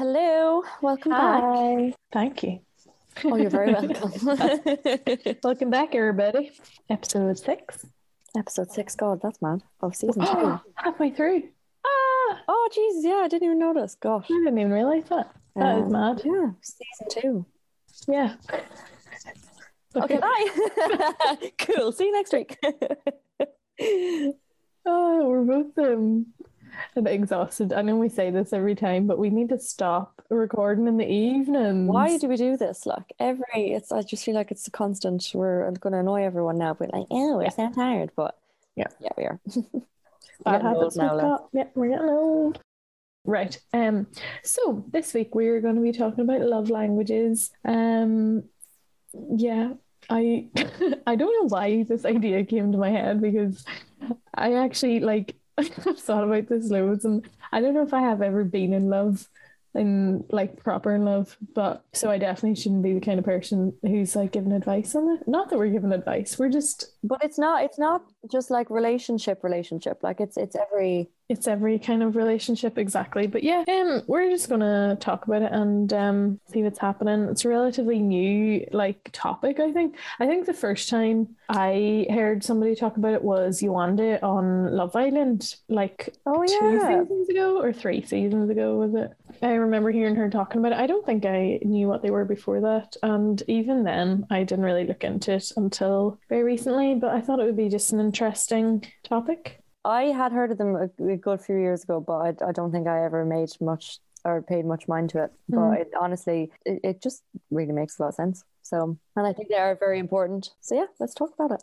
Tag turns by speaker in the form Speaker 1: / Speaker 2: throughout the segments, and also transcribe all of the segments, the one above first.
Speaker 1: Hello, welcome back.
Speaker 2: Hi. Thank you.
Speaker 1: Oh, you're very welcome.
Speaker 2: Welcome back, everybody. Episode six.
Speaker 1: Episode six, God, that's mad. Of season two.
Speaker 2: Halfway through. Ah,
Speaker 1: Oh, Jesus, yeah, I didn't even notice. Gosh.
Speaker 2: I didn't even realize that. That
Speaker 1: Um,
Speaker 2: mad.
Speaker 1: Yeah, season two.
Speaker 2: Yeah.
Speaker 1: Okay, bye. cool. See you next week.
Speaker 2: Oh, we're both um, a bit exhausted. I know we say this every time, but we need to stop recording in the evening.
Speaker 1: Why do we do this? Like every, it's. I just feel like it's a constant. We're going to annoy everyone now, but like, oh, we're so tired. But
Speaker 2: Yeah.
Speaker 1: yeah, we are.
Speaker 2: Bad habits
Speaker 1: now, like.
Speaker 2: Yeah, we're getting old. Right. Um. So this week we're going to be talking about love languages. Um. Yeah. I I don't know why this idea came to my head because I actually like I've thought about this loads and um, I don't know if I have ever been in love in like proper in love, but so I definitely shouldn't be the kind of person who's like giving advice on it. Not that we're giving advice, we're just
Speaker 1: But it's not. It's not just like relationship, relationship. Like it's it's every.
Speaker 2: it's every kind of relationship exactly but yeah um we're just gonna talk about it and um see what's happening it's a relatively new like topic i think i think the first time i heard somebody talk about it was Yolanda on love island like
Speaker 1: Oh
Speaker 2: two
Speaker 1: yeah.
Speaker 2: seasons ago or three seasons ago was it i remember hearing her talking about it i don't think i knew what they were before that and even then i didn't really look into it until very recently but i thought it would be just an interesting topic
Speaker 1: I had heard of them a, good few years ago, but I, I don't think I ever made much or paid much mind to it. But
Speaker 2: Mm.
Speaker 1: it, honestly, it, it just really makes a lot of sense. So, and I think they are very important. So yeah, let's talk about it.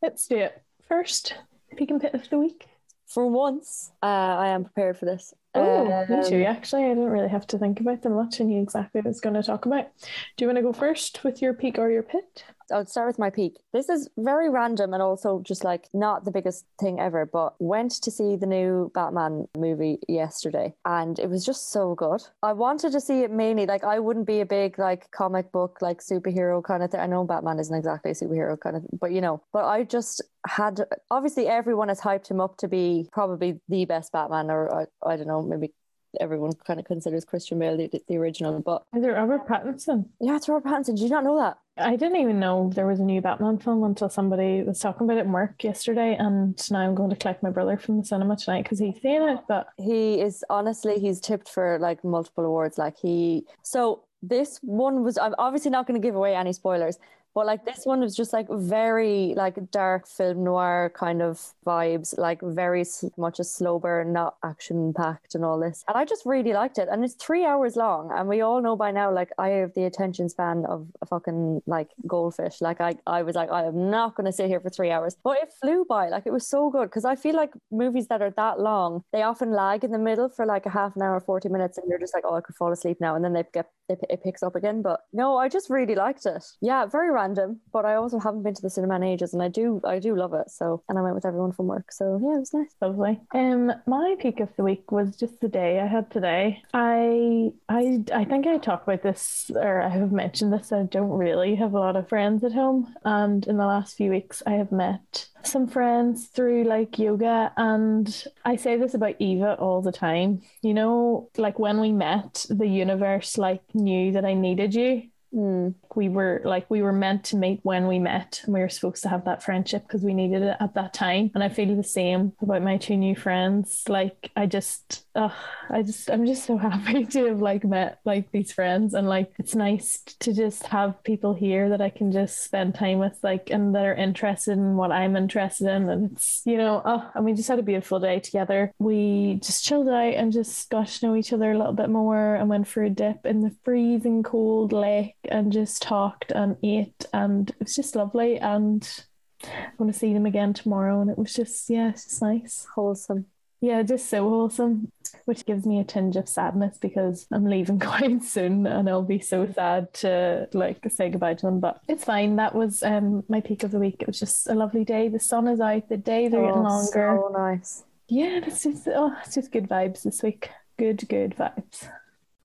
Speaker 2: Let's do it. First, peek and pit of the week.
Speaker 1: For once, uh, I am prepared for this.
Speaker 2: Oh, me
Speaker 1: Um,
Speaker 2: too. Actually, I didn't really have to think about them much. I knew exactly what I was going to talk about. Do you want to go first with your peak or your pit?
Speaker 1: I'll start with my peak. This is very random and also just like not the biggest thing ever, but went to see the new Batman movie yesterday and it was just so good. I wanted to see it mainly like I wouldn't be a big like comic book like superhero kind of thing. I know Batman isn't exactly a superhero kind of but you know, but I just had obviously everyone has hyped him up to be probably the best Batman or I, I don't know, maybe everyone kind of considers Christian Bale the, the original, but
Speaker 2: Is it Robert Pattinson?
Speaker 1: yeah, it's Robert Pattinson. Did you not know that?
Speaker 2: I didn't even know there was a new Batman film until somebody was talking about it in work yesterday. And now I'm going to collect my brother from the cinema tonight because he's seen it. But
Speaker 1: he is honestly he's tipped for like multiple awards like he so this one was i'm obviously not going to give away any spoilers but like this one was just like very like dark film noir kind of vibes like very much a slow burn not action packed and all this. And i just really liked it and it's three hours long and we all know by now like i have the attention span of a fucking like goldfish. Like i i was like i am not going to sit here for three hours. But it flew by like it was so good because i feel like movies that are that long they often lag in the middle for like a half an hour 40 minutes and you're just like oh i could fall asleep now and then they get they, it picks up again. But no i just really liked it. Yeah very random but i also haven't been to the cinema in ages and i do i do love it so and i went with everyone from work so yeah it was nice
Speaker 2: lovely. Um, my peak of the week was just the day I had today. I I I think I talked about this or I have mentioned this. I don't really have a lot of friends at home, and in the last few weeks I have met some friends through like yoga and I say this about Eva all the time. You know, like when we met, the universe like knew that I needed you
Speaker 1: Hmm.
Speaker 2: we were like we were meant to meet when we met and we were supposed to have that friendship because we needed it at that time. And i feel the same about my two new friends. Like i just uh, i just i'm just so happy to have like met like these friends. And like it's nice to just have people here that i can just spend time with like and that are interested in what i'm interested in. And it's you know oh and we just had a beautiful day together. We just chilled out and just got to know each other a little bit more and went for a dip in the freezing cold lake and just talked and ate and it was just lovely and I'm going to see them again tomorrow and it was just yeah it's just nice.
Speaker 1: Wholesome.
Speaker 2: Yeah just so wholesome which gives me a tinge of sadness because I'm leaving quite soon and I'll be so sad to like say goodbye to them but it's fine. That was um my peak of the week. It was just a lovely day. The sun is out. The days are getting
Speaker 1: Oh,
Speaker 2: longer.
Speaker 1: so nice.
Speaker 2: Yeah it's just oh it's just good vibes this week. Good good vibes.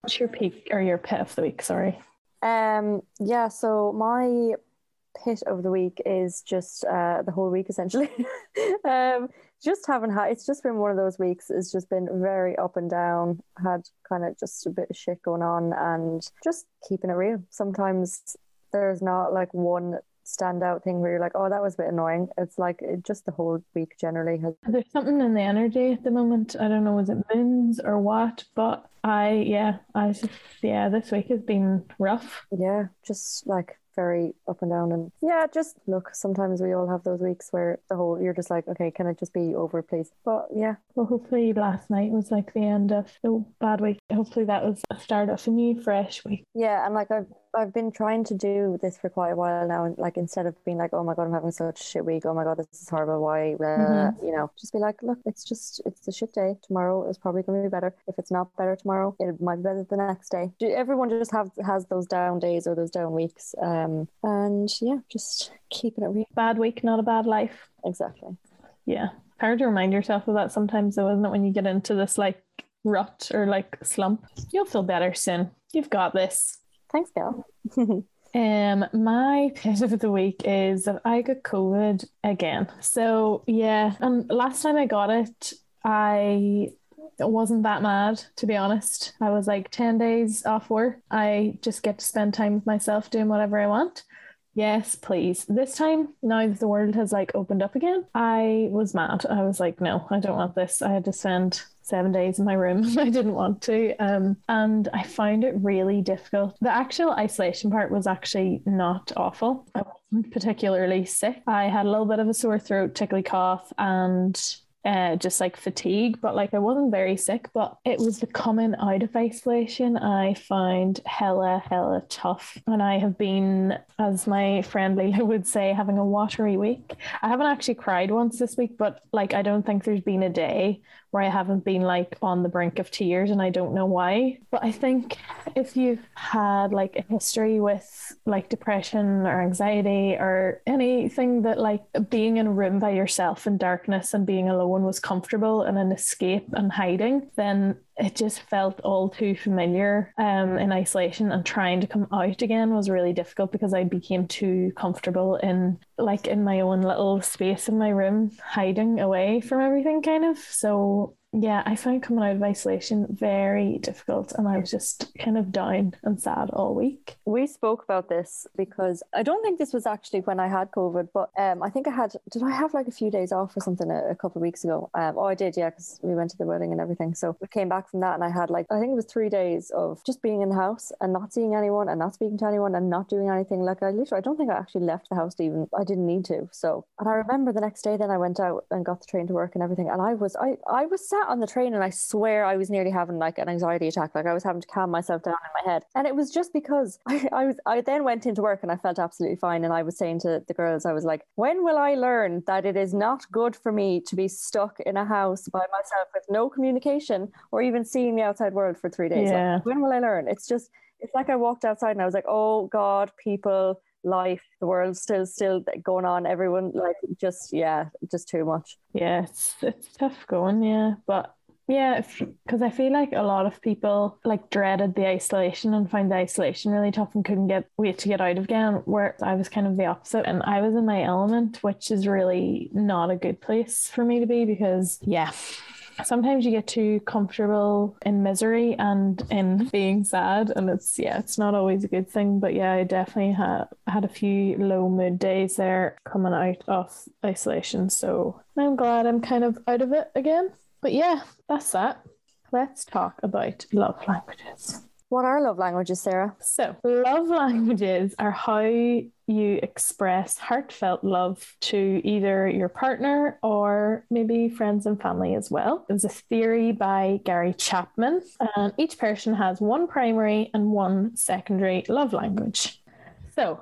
Speaker 2: What's your peak or your pet of the week? Sorry
Speaker 1: Um, yeah, so my pit of the week is just uh, the whole week essentially. um, just haven't had. It's just been one of those weeks. It's just been very up and down. Had kind of just a bit of shit going on, and just keeping it real. Sometimes there's not like one standout thing where you're like, oh, that was a bit annoying. It's like it, just the whole week generally has.
Speaker 2: There's something in the energy at the moment. I don't know, is it moons or what? But I, yeah, I just, yeah, this week has been rough.
Speaker 1: Yeah, just like very up and down and yeah just look sometimes we all have those weeks where the whole you're just like okay can it just be over please but yeah
Speaker 2: well hopefully last night was like the end of the bad week hopefully that was a start of a new fresh week
Speaker 1: yeah and like I've I've been trying to do this for quite a while now, and like instead of being like, "Oh my god, I'm having such a shit week," "Oh my god, this is horrible," why, mm-hmm. you know, just be like, "Look, it's just it's a shit day. Tomorrow is probably going to be better. If it's not better tomorrow, it might be better the next day." Do everyone just have has those down days or those down weeks, um, and yeah, just keeping it real.
Speaker 2: Bad week, not a bad life.
Speaker 1: Exactly.
Speaker 2: Yeah, hard to remind yourself of that sometimes, though, isn't it? When you get into this like rut or like slump, you'll feel better soon. You've got this.
Speaker 1: Thanks, Gail.
Speaker 2: um, my pit of the week is that I got COVID again. So yeah, and last time I got it, I wasn't that mad to be honest. I was like 10 days off work. I just get to spend time with myself doing whatever I want. Yes, please. This time, now that the world has like opened up again, I was mad. I was like, no, I don't want this. I had to spend seven days in my room. I didn't want to. Um, and I found it really difficult. The actual isolation part was actually not awful. I wasn't particularly sick. I had a little bit of a sore throat, tickly cough, and uh, just like fatigue, but like I wasn't very sick. But it was the coming out of isolation I find hella, hella tough. And I have been, as my friend Leila would say, having a watery week. I haven't actually cried once this week, but like I don't think there's been a day where I haven't been like on the brink of tears and I don't know why. But I think if you've had like a history with like depression or anxiety or anything that like being in a room by yourself in darkness and being alone was comfortable and an escape and hiding, then it just felt all too familiar um, in isolation. And trying to come out again was really difficult because I became too comfortable in like in my own little space in my room hiding away from everything kind of. So yeah, I found coming out of isolation very difficult and I was just kind of down and sad all week.
Speaker 1: We spoke about this because I don't think this was actually when I had COVID, but um, I think I had, did I have like a few days off or something a, a couple of weeks ago? Um, oh, I did, yeah, because we went to the wedding and everything. So we came back from that and I had like, I think it was three days of just being in the house and not seeing anyone and not speaking to anyone and not doing anything. Like I literally, I don't think I actually left the house to even, I didn't need to. So, and I remember the next day then I went out and got the train to work and everything. And I was, I, I was sat on the train and I swear I was nearly having like an anxiety attack. Like I was having to calm myself down in my head. And it was just because I, I was I then went into work and I felt absolutely fine. And I was saying to the girls, I was like, when will I learn that it is not good for me to be stuck in a house by myself with no communication or even seeing the outside world for three days?
Speaker 2: Yeah.
Speaker 1: Like, when will I learn? It's just it's like I walked outside and I was like, oh God, people life the world's still still going on. Everyone like just yeah just too much.
Speaker 2: Yeah it's it's tough going yeah. But yeah because i feel like a lot of people like dreaded the isolation and found the isolation really tough and couldn't get wait to get out of again where i was kind of the opposite. And i was in my element which is really not a good place for me to be because yeah sometimes you get too comfortable in misery and in being sad and it's yeah it's not always a good thing. But yeah i definitely had had a few low mood days there coming out of isolation. So i'm glad i'm kind of out of it again. But yeah that's that. Let's talk about love languages
Speaker 1: what are love languages, Sarah?
Speaker 2: So, love languages are how you express heartfelt love to either your partner or maybe friends and family as well. It was a theory by Gary Chapman, and each person has one primary and one secondary love language. So,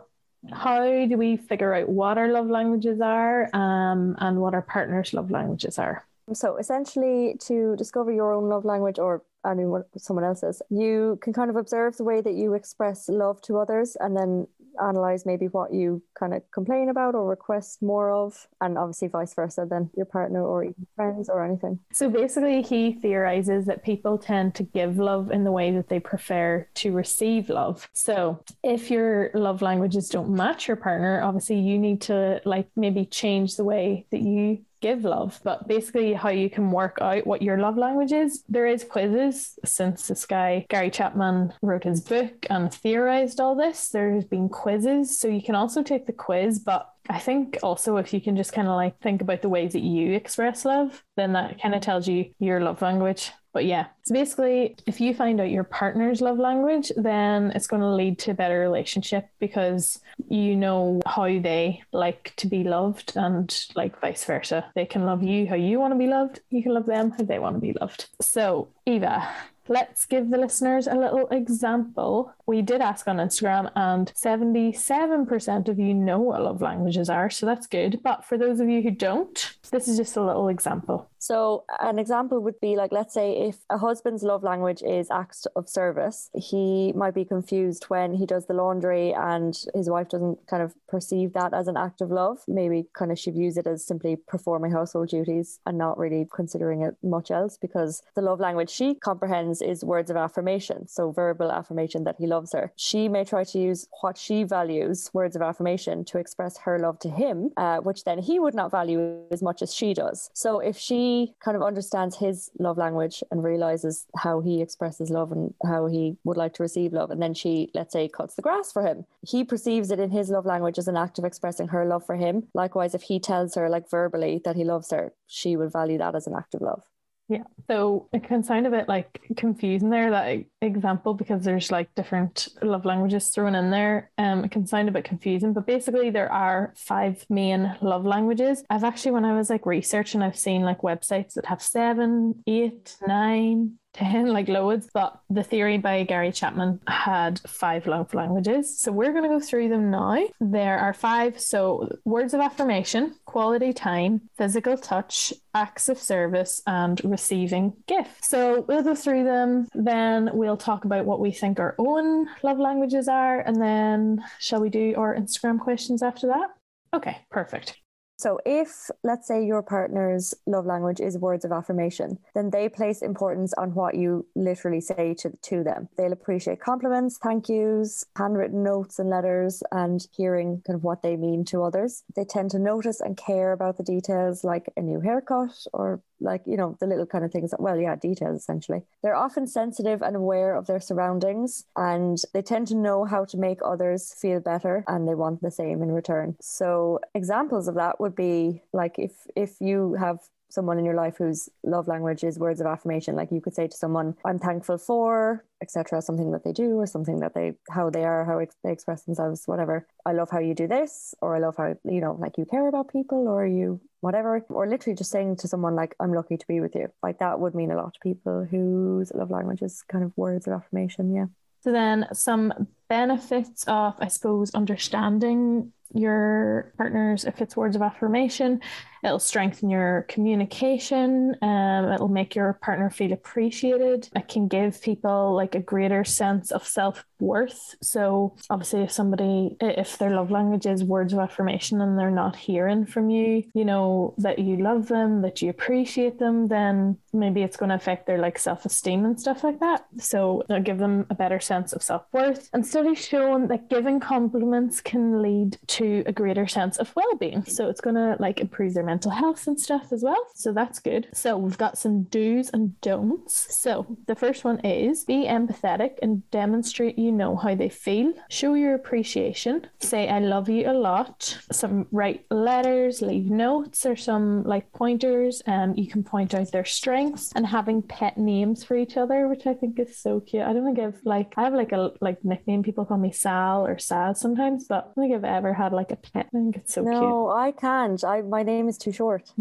Speaker 2: how do we figure out what our love languages are um, and what our partner's love languages are?
Speaker 1: So, essentially, to discover your own love language or anyone someone else's you can kind of observe the way that you express love to others and then analyze maybe what you kind of complain about or request more of, and obviously vice versa, then your partner or even friends or anything.
Speaker 2: So basically, he theorizes that people tend to give love in the way that they prefer to receive love. So if your love languages don't match your partner, obviously you need to like maybe change the way that you give love, but basically how you can work out what your love language is. There is quizzes since this guy Gary Chapman wrote his book and theorized all this. There's been quizzes, so you can also take the quiz, but I think also if you can just kind of like think about the ways that you express love, then that kind of tells you your love language. But yeah, so basically, if you find out your partner's love language, then it's going to lead to a better relationship because you know how they like to be loved and like vice versa. They can love you how you want to be loved, you can love them how they want to be loved. So, Eva, let's give the listeners a little example. We did ask on Instagram, and 77% of you know what love languages are. So that's good. But for those of you who don't, this is just a little example.
Speaker 1: So, an example would be like, let's say if a husband's love language is acts of service, he might be confused when he does the laundry and his wife doesn't kind of perceive that as an act of love. Maybe kind of she views it as simply performing household duties and not really considering it much else because the love language she comprehends is words of affirmation. So, verbal affirmation that he loves her. She may try to use what she values, words of affirmation, to express her love to him, uh, which then he would not value as much as she does. So, if she kind of understands his love language and realizes how he expresses love and how he would like to receive love. And then she, let's say, cuts the grass for him. He perceives it in his love language as an act of expressing her love for him. Likewise, if he tells her, like verbally, that he loves her, she will value that as an act of love.
Speaker 2: Yeah. So it can sound a bit like confusing there, that example, because there's like different love languages thrown in there. Um, it can sound a bit confusing, but basically there are five main love languages. I've actually, when I was like researching, I've seen like websites that have seven, eight, nine, 10 like loads but the theory by gary chapman had five love languages. So we're going to go through them now. There are five. So words of affirmation quality time physical touch acts of service and receiving gifts. So we'll go through them. Then we'll talk about what we think our own love languages are and then shall we do our instagram questions after that? Okay perfect
Speaker 1: so, if let's say your partner's love language is words of affirmation, then they place importance on what you literally say to, to them. They'll appreciate compliments, thank yous, handwritten notes and letters, and hearing kind of what they mean to others. They tend to notice and care about the details like a new haircut or like you know the little kind of things that well yeah details essentially they're often sensitive and aware of their surroundings and they tend to know how to make others feel better and they want the same in return so examples of that would be like if if you have someone in your life whose love language is words of affirmation like you could say to someone i'm thankful for etc something that they do or something that they how they are how ex- they express themselves whatever. I love how you do this or i love how you know like you care about people or you whatever or literally just saying to someone like i'm lucky to be with you. Like that would mean a lot to people whose love language is kind of words of affirmation yeah.
Speaker 2: So then some benefits of i suppose understanding your partners if it's words of affirmation It'll strengthen your communication. Um, it'll make your partner feel appreciated. It can give people like a greater sense of self worth. So obviously, if somebody, if their love language is words of affirmation and they're not hearing from you, you know that you love them, that you appreciate them, then maybe it's going to affect their like self esteem and stuff like that. So it'll give them a better sense of self worth. And studies shown that giving compliments can lead to a greater sense of well being. So it's going to like improve their mental health and stuff as well. So that's good. So we've got some do's and don'ts. So the first one is be empathetic and demonstrate you know how they feel. Show your appreciation. Say I love you a lot. Some write letters, leave notes or some like pointers and you can point out their strengths and having pet names for each other, which I think is so cute. I don't think I've like I have like a like nickname. People call me Sal or Saz sometimes, but I don't think I've ever had like a pet. I think it's so
Speaker 1: no,
Speaker 2: cute.
Speaker 1: No, I can't. I my name is too short.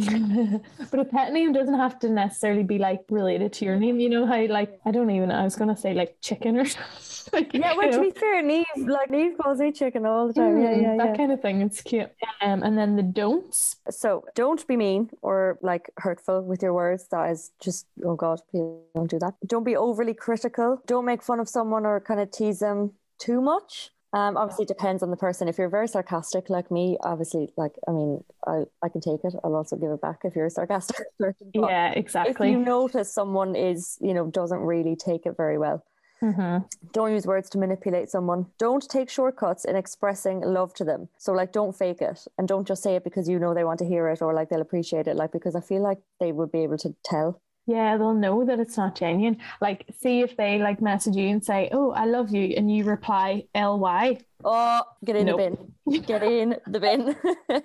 Speaker 2: but a pet name doesn't have to necessarily be like related to your name. You know how like I don't even I was gonna say like chicken or
Speaker 1: like, yeah, which to be fair, Neve like Neve calls me chicken all the time. Mm, yeah, yeah,
Speaker 2: that
Speaker 1: yeah.
Speaker 2: kind of thing. It's cute. Um, and then the don'ts.
Speaker 1: So don't be mean or like hurtful with your words. That is just oh god, please don't do that. Don't be overly critical. Don't make fun of someone or kind of tease them too much Um, obviously, it depends on the person. If you're very sarcastic like me, obviously, like I mean, I, I can take it. I'll also give it back if you're a sarcastic person. But
Speaker 2: Yeah, exactly.
Speaker 1: If you notice someone is, you know, doesn't really take it very well,
Speaker 2: Mhm.
Speaker 1: don't use words to manipulate someone. Don't take shortcuts in expressing love to them. So, like, don't fake it and don't just say it because you know they want to hear it or like they'll appreciate it. Like, because I feel like they would be able to tell.
Speaker 2: Yeah, they'll know that it's not genuine. Like, see if they like message you and say, "Oh, I love you," and you reply "ly."
Speaker 1: Oh, get in
Speaker 2: Nope.
Speaker 1: the bin. Get in the bin.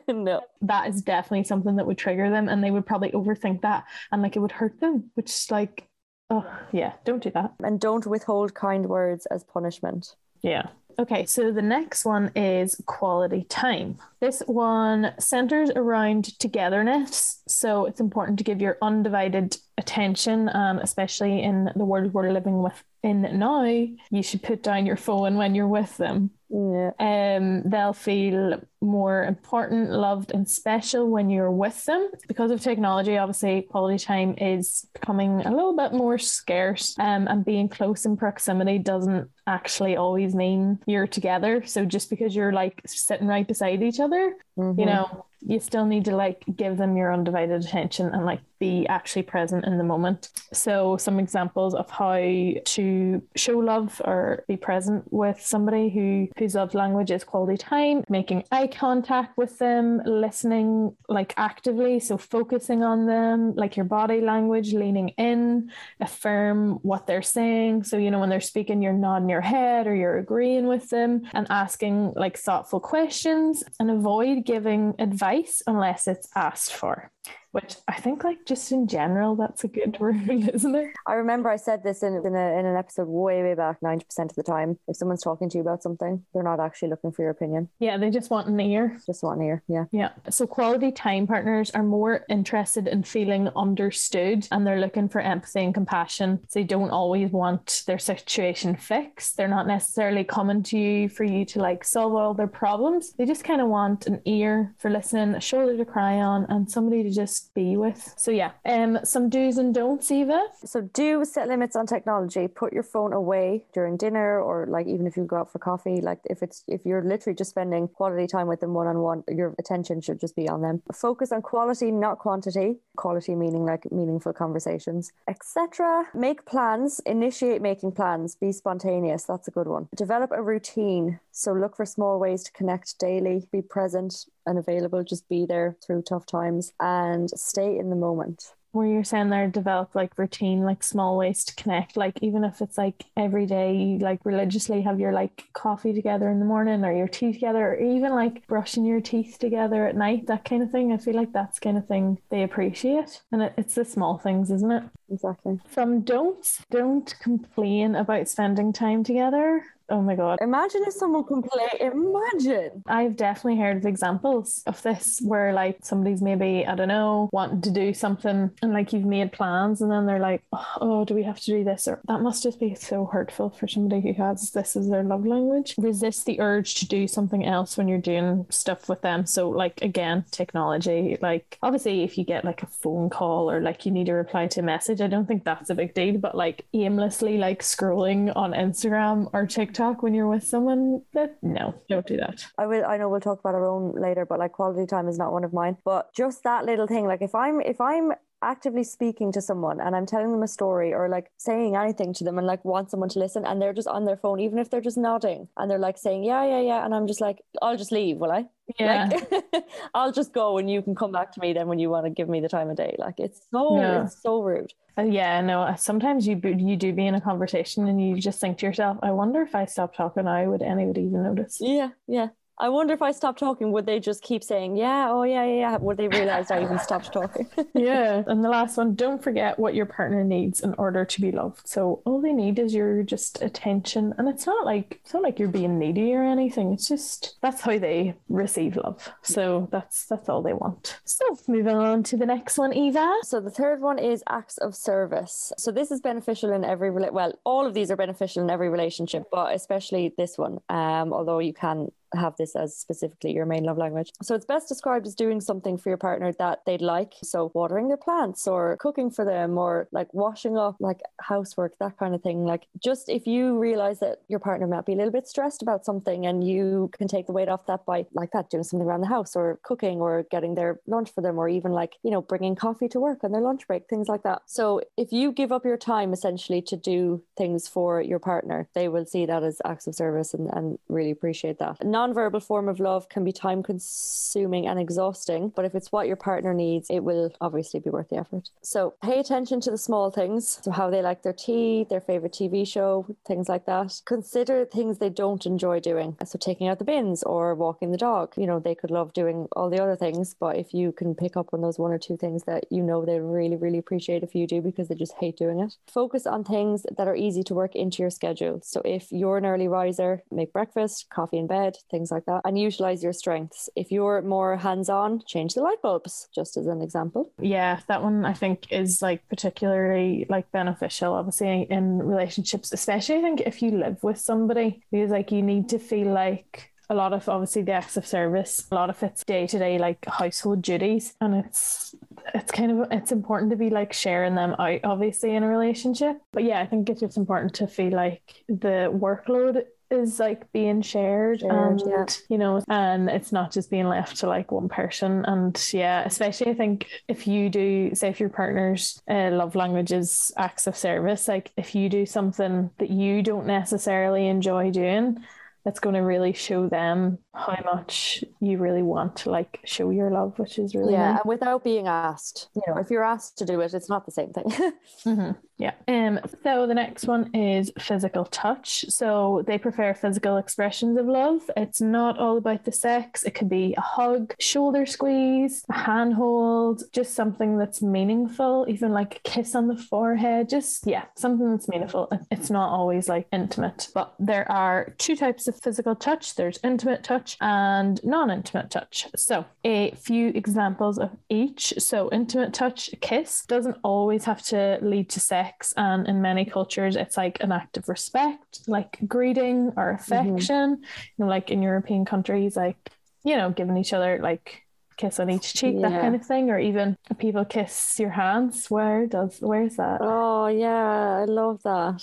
Speaker 1: no.
Speaker 2: That is definitely something that would trigger them, and they would probably overthink that, and like it would hurt them. Which is like, oh yeah, don't do that.
Speaker 1: And don't withhold kind words as punishment.
Speaker 2: Yeah. Okay, so the next one is quality time. This one centers around togetherness. So it's important to give your undivided attention, um, especially in the world we're living with in now. You should put down your phone when you're with them.
Speaker 1: Yeah.
Speaker 2: Um, they'll feel more important, loved, and special when you're with them. Because of technology, obviously, quality time is becoming a little bit more scarce. Um, and being close in proximity doesn't actually always mean you're together. So just because you're like sitting right beside each other,
Speaker 1: Mhm.
Speaker 2: you know, you still need to like give them your undivided attention and like be actually present in the moment. So some examples of how to show love or be present with somebody who whose love language is quality time, making eye contact with them, listening like actively, so focusing on them, like your body language, leaning in, affirm what they're saying. So you know when they're speaking, you're nodding your head or you're agreeing with them and asking like thoughtful questions and avoid giving advice unless it's asked for. Which I think, like, just in general, that's a good rule, isn't it?
Speaker 1: I remember I said this in, in, a, in an episode way, way back 90% of the time. If someone's talking to you about something, they're not actually looking for your opinion.
Speaker 2: Yeah, they just want an ear.
Speaker 1: Just want an ear, Yeah.
Speaker 2: Yeah. So quality time partners are more interested in feeling understood and they're looking for empathy and compassion. They don't always want their situation fixed. They're not necessarily coming to you for you to like solve all their problems. They just kind of want an ear for listening, a shoulder to cry on, and somebody to just be with. So yeah. Um some do's and don'ts, Eva.
Speaker 1: So do set limits on technology. Put your phone away during dinner or like even if you go out for coffee. Like if it's if you're literally just spending quality time with them one on one, your attention should just be on them. Focus on quality, not quantity. Quality meaning like meaningful conversations, etc. Make plans. Initiate making plans. Be spontaneous. That's a good one. Develop a routine. So look for small ways to connect daily. Be present and available. Just be there through tough times and stay in the moment.
Speaker 2: where you're saying there develop like routine like small ways to connect like even if it's like every day you like religiously have your like coffee together in the morning or your tea together or even like brushing your teeth together at night that kind of thing i feel like that's kind of thing they appreciate and it, it's the small things isn't it
Speaker 1: Exactly.
Speaker 2: from don'ts don't complain about spending time together oh my god
Speaker 1: Imagine if someone can play. Imagine.
Speaker 2: I've definitely heard of examples of this where like somebody's maybe, I don't know, wanting to do something and like you've made plans and then they're like, oh, do we have to do this? Or that must just be so hurtful for somebody who has this as their love language. Resist the urge to do something else when you're doing stuff with them. So like again, technology, like obviously if you get like a phone call or like you need to reply to a message, I don't think that's a big deal. But like aimlessly like scrolling on Instagram or TikTok when you're with someone, that no, don't do that.
Speaker 1: I will. I know we'll talk about our own later, but like quality time is not one of mine. But just that little thing, like if I'm if I'm actively speaking to someone and I'm telling them a story or like saying anything to them and like want someone to listen and they're just on their phone, even if they're just nodding and they're like saying yeah yeah yeah, and I'm just like I'll just leave, will I?
Speaker 2: Yeah.
Speaker 1: Like I'll just go and you can come back to me then when you want to give me the time of day. Like it's so
Speaker 2: Yeah.
Speaker 1: it's so rude.
Speaker 2: Uh, yeah, no. Sometimes you you do be in a conversation and you just think to yourself, "I wonder if I stop talking now, would anybody even notice?"
Speaker 1: Yeah, yeah. I wonder if I stopped talking, would they just keep saying, yeah, oh, yeah, yeah, yeah? Would they realize I even stopped talking?
Speaker 2: Yeah. And the last one, don't forget what your partner needs in order to be loved. So all they need is your just attention, and it's not like it's not like you're being needy or anything. It's just that's how they receive love. So that's that's all they want. So moving on to the next one, Eva.
Speaker 1: So the third one is acts of service. So this is beneficial in every well, all of these are beneficial in every relationship, but especially this one. Um, although you can have this as specifically your main love language. So it's best described as doing something for your partner that they'd like. So watering their plants or cooking for them or like washing up, like housework, that kind of thing. Like just if you realize that your partner might be a little bit stressed about something and you can take the weight off that by like that, doing something around the house or cooking or getting their lunch for them or even like, you know, bringing coffee to work on their lunch break, things like that. So if you give up your time essentially to do things for your partner, they will see that as acts of service and, and really appreciate that. A non-verbal form of love can be time consuming and exhausting, but if it's what your partner needs, it will obviously be worth the effort. So pay attention to the small things. So how they like their tea, their favorite TV show, things like that. Consider things they don't enjoy doing. So taking out the bins or walking the dog. You know, they could love doing all the other things, but if you can pick up on those one or two things that you know they really, really appreciate if you do because they just hate doing it. Focus on things that are easy to work into your schedule. So if you're an early riser, make breakfast, coffee in bed, things like that, and utilize your strengths. If you're more hands on, change the light bulbs, just as an example.
Speaker 2: Yeah, that one I think is like particularly like beneficial, obviously, in relationships, especially I think if you live with somebody, because like you need to feel like a lot of obviously the acts of service a lot of it's day to day like household duties and it's it's kind of it's important to be like sharing them out obviously in a relationship but yeah i think it's just important to feel like the workload is like being shared, shared and yeah. you know and it's not just being left to like one person and yeah especially i think if you do say if your partner's uh, love language is acts of service like if you do something that you don't necessarily enjoy doing that's going to really show them how much you really want to like show your love, which is really
Speaker 1: yeah,
Speaker 2: nice.
Speaker 1: and without being asked. You know, if you're asked to do it, it's not the same thing.
Speaker 2: mm-hmm. Yeah. Um. So the next one is physical touch. So they prefer physical expressions of love. It's not all about the sex. It could be a hug, shoulder squeeze, a handhold, just something that's meaningful. Even like a kiss on the forehead. Just yeah, something that's meaningful. It's not always like intimate, but there are two types of physical touch. There's intimate touch and non-intimate touch. So a few examples of each. So intimate touch, kiss doesn't always have to lead to sex sex and in many cultures it's like an act of respect like greeting or mm-hmm. affection mm-hmm. you know like in european countries like you know giving each other like kiss on each cheek yeah. that kind of thing or even people kiss your hands where does where's that
Speaker 1: oh yeah i love that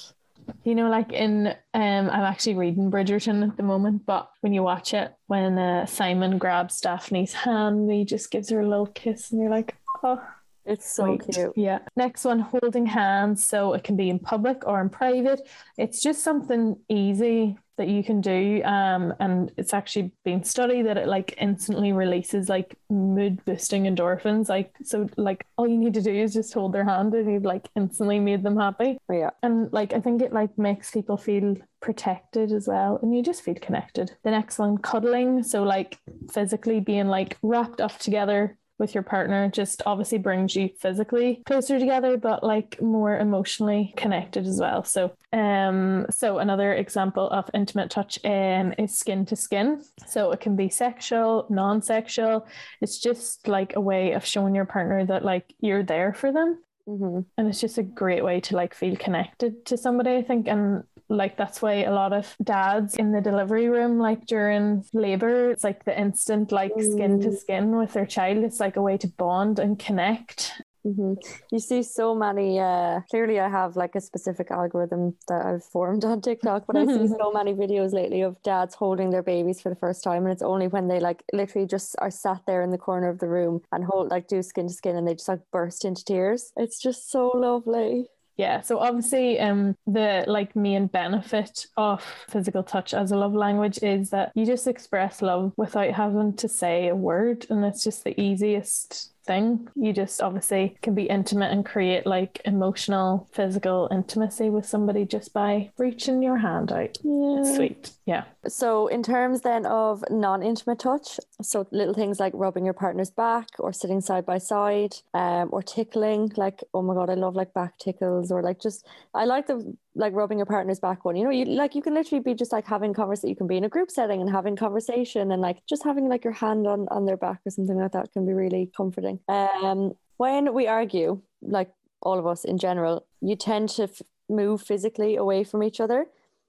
Speaker 2: you know like in um i'm actually reading bridgerton at the moment but when you watch it when uh, simon grabs daphne's hand he just gives her a little kiss and you're like oh
Speaker 1: it's so cute.
Speaker 2: Yeah. Next one, holding hands. So it can be in public or in private. It's just something easy that you can do. Um, and it's actually been studied that it like instantly releases like mood boosting endorphins. Like so like all you need to do is just hold their hand and you've like instantly made them happy.
Speaker 1: Yeah.
Speaker 2: And like I think it like makes people feel protected as well and you just feel connected. The next one, cuddling. So like physically being like wrapped up together with your partner just obviously brings you physically closer together but like more emotionally connected as well so um so another example of intimate touch um is skin to skin so it can be sexual non-sexual it's just like a way of showing your partner that like you're there for them
Speaker 1: Mm-hmm.
Speaker 2: And it's just a great way to like feel connected to somebody, I think. And like that's why a lot of dads in the delivery room, like during labor, it's like the instant like mm. skin to mm. skin with their child. It's like a way to bond and connect.
Speaker 1: Mm-hmm. You see so many. Uh, clearly, I have like a specific algorithm that I've formed on TikTok, but I see so many videos lately of dads holding their babies for the first time, and it's only when they like literally just are sat there in the corner of the room and hold like do skin to skin, and they just like burst into tears. It's just so lovely.
Speaker 2: Yeah, so obviously um the like main benefit of physical touch as a love language is that you just express love without having to say a word and it's just the easiest thing. You just obviously can be intimate and create like emotional, physical intimacy with somebody just by reaching your hand out. Yeah. Sweet. Yeah.
Speaker 1: So, in terms then of non intimate touch, so little things like rubbing your partner's back or sitting side by side um, or tickling, like, oh my God, I love like back tickles or like just, I like the like rubbing your partner's back one. You know, you like you can literally be just like having conversation. You can be in a group setting and having conversation and like just having like your hand on on their back or something like that can be really comforting. Um, when we argue, like all of us in general, you tend to f- move physically away from each other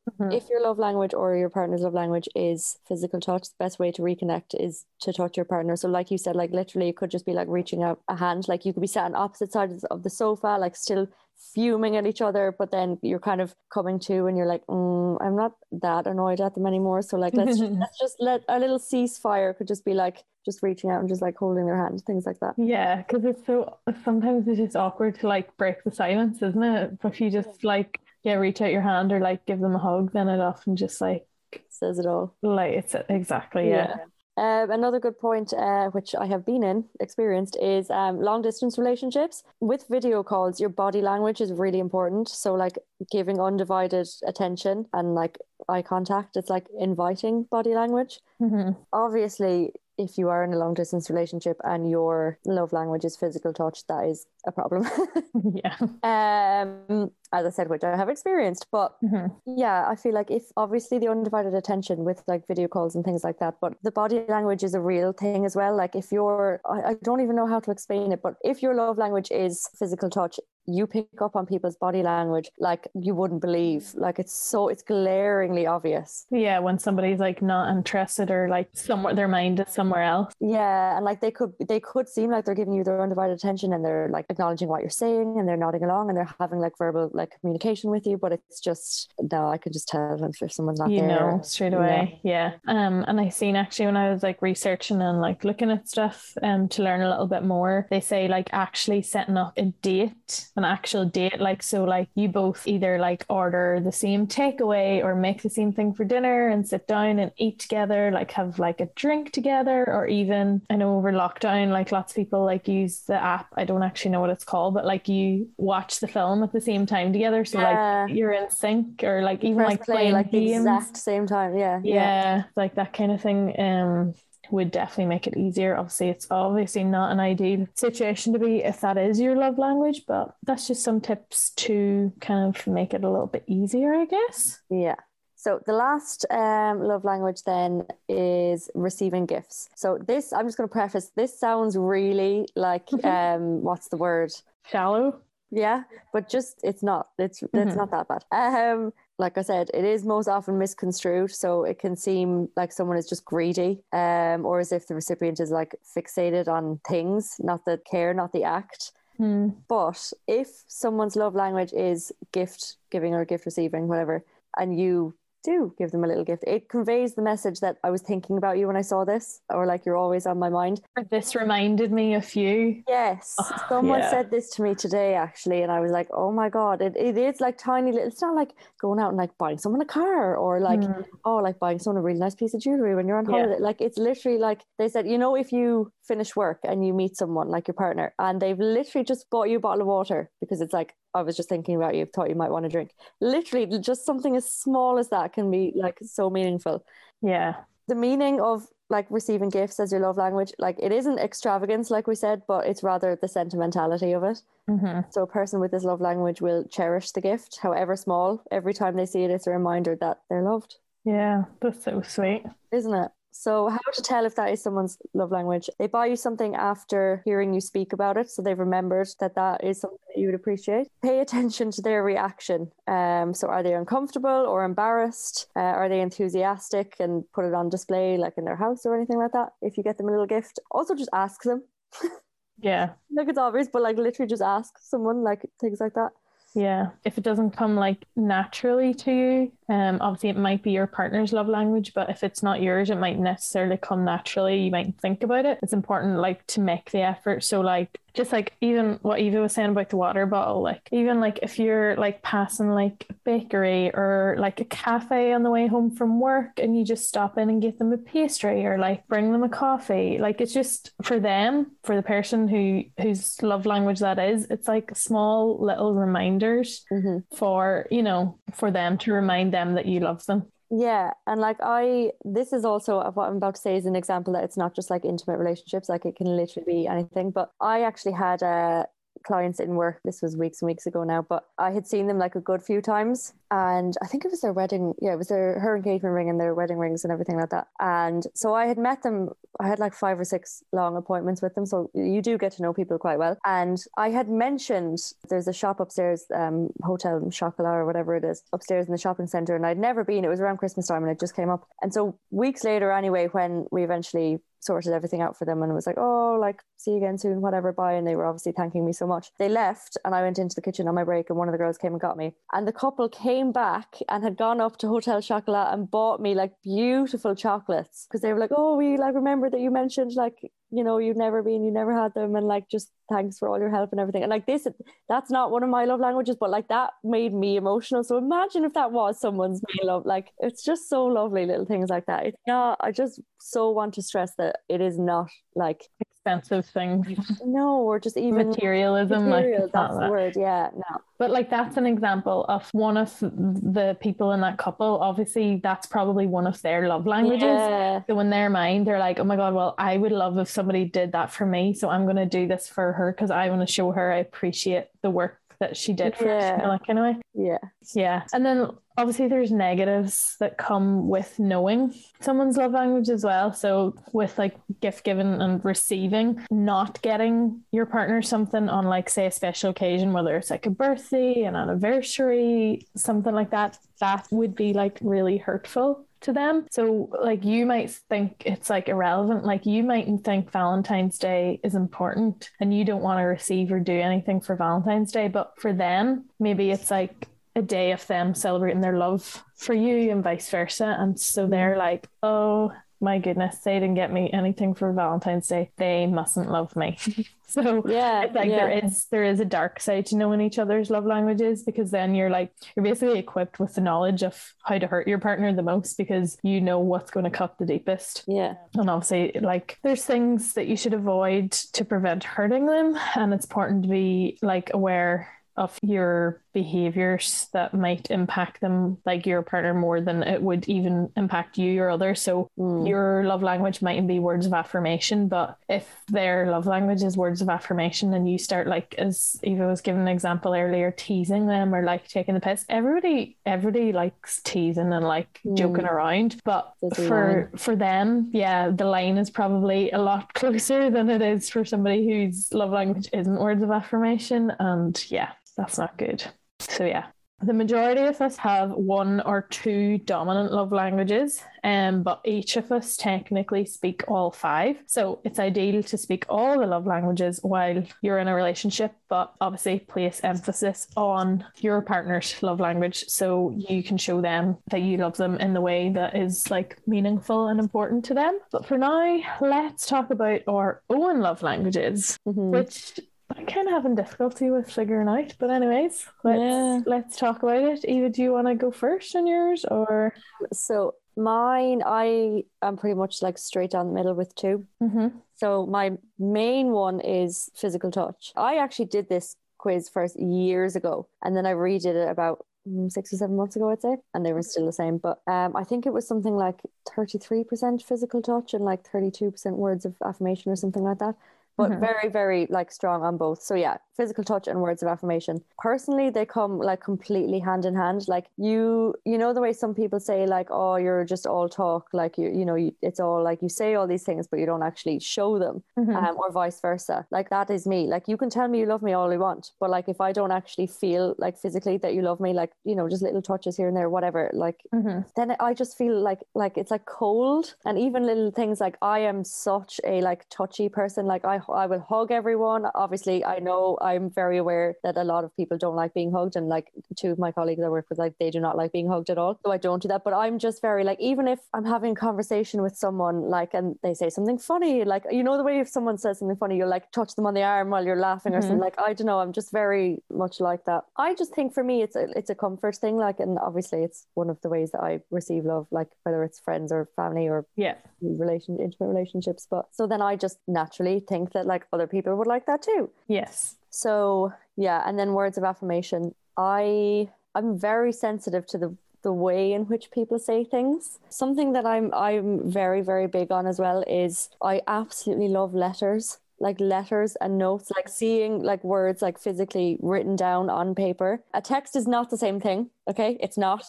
Speaker 1: Mm-hmm. If your love language or your partner's love language is physical touch, the best way to reconnect is to touch your partner. So, like you said, like literally, it could just be like reaching out a hand. Like you could be sat on opposite sides of the sofa, like still fuming at each other, but then you're kind of coming to and you're like, mm, I'm not that annoyed at them anymore. So like let's just, let's just let a little ceasefire could just be like just reaching out and just like holding their hand, things like that.
Speaker 2: Yeah, because it's so sometimes it's just awkward to like break the silence, isn't it? If you just like yeah, reach out your hand or like give them a hug, then it often just like
Speaker 1: says it all.
Speaker 2: Like it's exactly yeah. yeah.
Speaker 1: Um, another good point, uh, which I have been in, experienced, is um, long distance relationships. With video calls, your body language is really important. So, like giving undivided attention and like eye contact, it's like inviting body language.
Speaker 2: Mm-hmm.
Speaker 1: Obviously, if you are in a long distance relationship and your love language is physical touch, that is a problem.
Speaker 2: yeah.
Speaker 1: Um, as I said, which I have experienced. But
Speaker 2: mm-hmm.
Speaker 1: yeah, I feel like if obviously the undivided attention with like video calls and things like that, but the body language is a real thing as well. Like if you're, I, I don't even know how to explain it, but if your love language is physical touch, you pick up on people's body language like you wouldn't believe. Like it's so it's glaringly obvious.
Speaker 2: Yeah, when somebody's like not interested or like somewhere their mind is somewhere else.
Speaker 1: Yeah, and like they could they could seem like they're giving you their undivided attention and they're like acknowledging what you're saying and they're nodding along and they're having like verbal like communication with you, but it's just no, I can just tell if someone's not
Speaker 2: you
Speaker 1: there.
Speaker 2: know straight away. Yeah. yeah. Um, and I seen actually when I was like researching and like looking at stuff um to learn a little bit more, they say like actually setting up a date an actual date like so like you both either like order the same takeaway or make the same thing for dinner and sit down and eat together like have like a drink together or even I know over lockdown like lots of people like use the app I don't actually know what it's called but like you watch the film at the same time together so yeah. like you're in sync or like even like
Speaker 1: play,
Speaker 2: playing
Speaker 1: like
Speaker 2: games.
Speaker 1: the exact same time yeah,
Speaker 2: yeah yeah like that kind of thing um would definitely make it easier. Obviously, it's obviously not an ideal situation to be if that is your love language, but that's just some tips to kind of make it a little bit easier, I guess.
Speaker 1: Yeah. So the last um, love language then is receiving gifts. So this, I'm just going to preface. This sounds really like um, what's the word?
Speaker 2: Shallow.
Speaker 1: Yeah, but just it's not. It's it's mm-hmm. not that bad. Um, like I said, it is most often misconstrued. So it can seem like someone is just greedy, um, or as if the recipient is like fixated on things, not the care, not the act.
Speaker 2: Mm.
Speaker 1: But if someone's love language is gift giving or gift receiving, whatever, and you do give them a little gift. It conveys the message that I was thinking about you when I saw this, or like you're always on my mind.
Speaker 2: This reminded me of you.
Speaker 1: Yes. Oh, Someone yeah. said this to me today, actually, and I was like, oh my God, it, it is like tiny little, it's not like going out and like buying someone a car or like, mm. oh, like buying someone a really nice piece of jewelry when you're on holiday. Yeah. Like, it's literally like they said, you know, if you finish work and you meet someone like your partner and they've literally just bought you a bottle of water because it's like I was just thinking about you, thought you might want to drink. Literally, just something as small as that can be like so meaningful.
Speaker 2: Yeah.
Speaker 1: The meaning of like receiving gifts as your love language, like it isn't extravagance, like we said, but it's rather the sentimentality of it.
Speaker 2: Mm-hmm.
Speaker 1: So a person with this love language will cherish the gift, however small. Every time they see it, it's a reminder that they're loved.
Speaker 2: Yeah, that's so sweet.
Speaker 1: Isn't it? So, how to tell if that is someone's love language? They buy you something after hearing you speak about it, so they've remembered that that is something that you would appreciate. Pay attention to their reaction. Um, so, are they uncomfortable or embarrassed? Uh, are they enthusiastic and put it on display, like in their house or anything like that? If you get them a little gift, also just ask them.
Speaker 2: yeah,
Speaker 1: like it's obvious, but like literally just ask someone, like things like that.
Speaker 2: Yeah, if it doesn't come like naturally to you, um, obviously it might be your partner's love language, but if it's not yours, it might necessarily come naturally. You might think about it. It's important like to make the effort. So like just like even what Eva was saying about the water bottle, like even like if you're like passing like a bakery or like a cafe on the way home from work and you just stop in and give them a pastry or like bring them a coffee, like it's just for them, for the person who whose love language that is, it's like small little reminders
Speaker 1: mm-hmm.
Speaker 2: for, you know, for them to remind them that you love them.
Speaker 1: Yeah, and like I, this is also what I'm about to say is an example that it's not just like intimate relationships, like it can literally be anything. But I actually had a clients in work. This was weeks and weeks ago now, but I had seen them like a good few times. And I think it was their wedding. Yeah, it was their her engagement ring and their wedding rings and everything like that. And so I had met them. I had like five or six long appointments with them. So you do get to know people quite well. And I had mentioned there's a shop upstairs, um, Hotel Chocolat or whatever it is, upstairs in the shopping center. And I'd never been. It was around Christmas time and it just came up. And so weeks later, anyway, when we eventually sorted everything out for them and was like, oh, like, see you again soon, whatever, bye. And they were obviously thanking me so much. They left and I went into the kitchen on my break and one of the girls came and got me. And the couple came back and had gone up to Hotel Chocolat and bought me like beautiful chocolates because they were like, oh, we like remember that you mentioned like you know you've never been you never had them and like just thanks for all your help and everything. And like this that's not one of my love languages but like that made me emotional. So imagine if that was someone's main love. Like it's just so lovely little things like that. It's not i just so want to stress that it is not like
Speaker 2: expensive things
Speaker 1: no or just even
Speaker 2: materialism material,
Speaker 1: like that's the word yeah no
Speaker 2: but like that's an example of one of the people in that couple obviously that's probably one of their love languages yeah. so in their mind they're like oh my god well i would love if somebody did that for me. So I'm going to do this for her because I want to show her I appreciate the work that she did for yeah. anyway.
Speaker 1: Yeah.
Speaker 2: Yeah. And then obviously there's negatives that come with knowing someone's love language as well. So with like gift giving and receiving, not getting your partner something on like say a special occasion, whether it's like a birthday, an anniversary, something like that, that would be like really hurtful to them. So, like, you might think it's like irrelevant. Like, you mightn't think Valentine's Day is important and you don't want to receive or do anything for Valentine's Day. But for them, maybe it's like a day of them celebrating their love for you and vice versa. And so mm-hmm. they're like, oh, my goodness, they didn't get me anything for Valentine's Day. They mustn't love me. so
Speaker 1: yeah,
Speaker 2: like
Speaker 1: yeah.
Speaker 2: there is there is a dark side to knowing each other's love languages because then you're like you're basically equipped with the knowledge of how to hurt your partner the most because you know what's going to cut the deepest.
Speaker 1: Yeah.
Speaker 2: And obviously like there's things that you should avoid to prevent hurting them and it's important to be like aware of your behaviors that might impact them like your partner more than it would even impact you or others so mm. your love language mightn't be words of affirmation but if their love language is words of affirmation and you start like as eva was giving an example earlier teasing them or like taking the piss everybody everybody likes teasing and like mm. joking around but for for them yeah the line is probably a lot closer than it is for somebody whose love language isn't words of affirmation and yeah that's not good. So yeah, the majority of us have one or two dominant love languages, um, but each of us technically speak all five. So it's ideal to speak all the love languages while you're in a relationship, but obviously place emphasis on your partner's love language so you can show them that you love them in the way that is like meaningful and important to them. But for now, let's talk about our own love languages, mm-hmm. which I'm kind of having difficulty with figuring out. But anyways, let's yeah. let's talk about it. Eva, do you want to go first on yours or?
Speaker 1: So mine, I am pretty much like straight down the middle with 2
Speaker 2: mm-hmm.
Speaker 1: So my main one is physical touch. I actually did this quiz first years ago, and then I redid it about mm, six or seven months ago, I'd say, and they were still the same. But um, I think it was something like 33% physical touch and like 32% words of affirmation or something like that but mm-hmm. very very like strong on both. So yeah physical touch and words of affirmation. Personally they come like completely hand in hand. Like you you know the way some people say like oh you're just all talk like you you know you, it's all like you say all these things but you don't actually show them mm-hmm. um, or vice versa. Like that is me. Like you can tell me you love me all you want but like if i don't actually feel like physically that you love me like you know just little touches here and there whatever like
Speaker 2: mm-hmm.
Speaker 1: then i just feel like like it's like cold. And even little things like i am such a like touchy person. Like i I will hug everyone. Obviously, I know I'm very aware that a lot of people don't like being hugged, and like two of my colleagues I work with, like they do not like being hugged at all. So I don't do that. But I'm just very like, even if I'm having a conversation with someone, like, and they say something funny, like you know the way if someone says something funny, you'll like touch them on the arm while you're laughing or mm-hmm. something. Like I don't know, I'm just very much like that. I just think for me, it's a it's a comfort thing. Like, and obviously, it's one of the ways that I receive love, like whether it's friends or family or
Speaker 2: yeah,
Speaker 1: relation intimate relationships. But so then I just naturally think that like other people would like that too.
Speaker 2: Yes.
Speaker 1: So yeah, and then words of affirmation. I I'm very sensitive to the the way in which people say things. Something that I'm I'm very very big on as well is I absolutely love letters like letters and notes, like seeing like words like physically written down on paper. A text is not the same thing. Okay, it's not.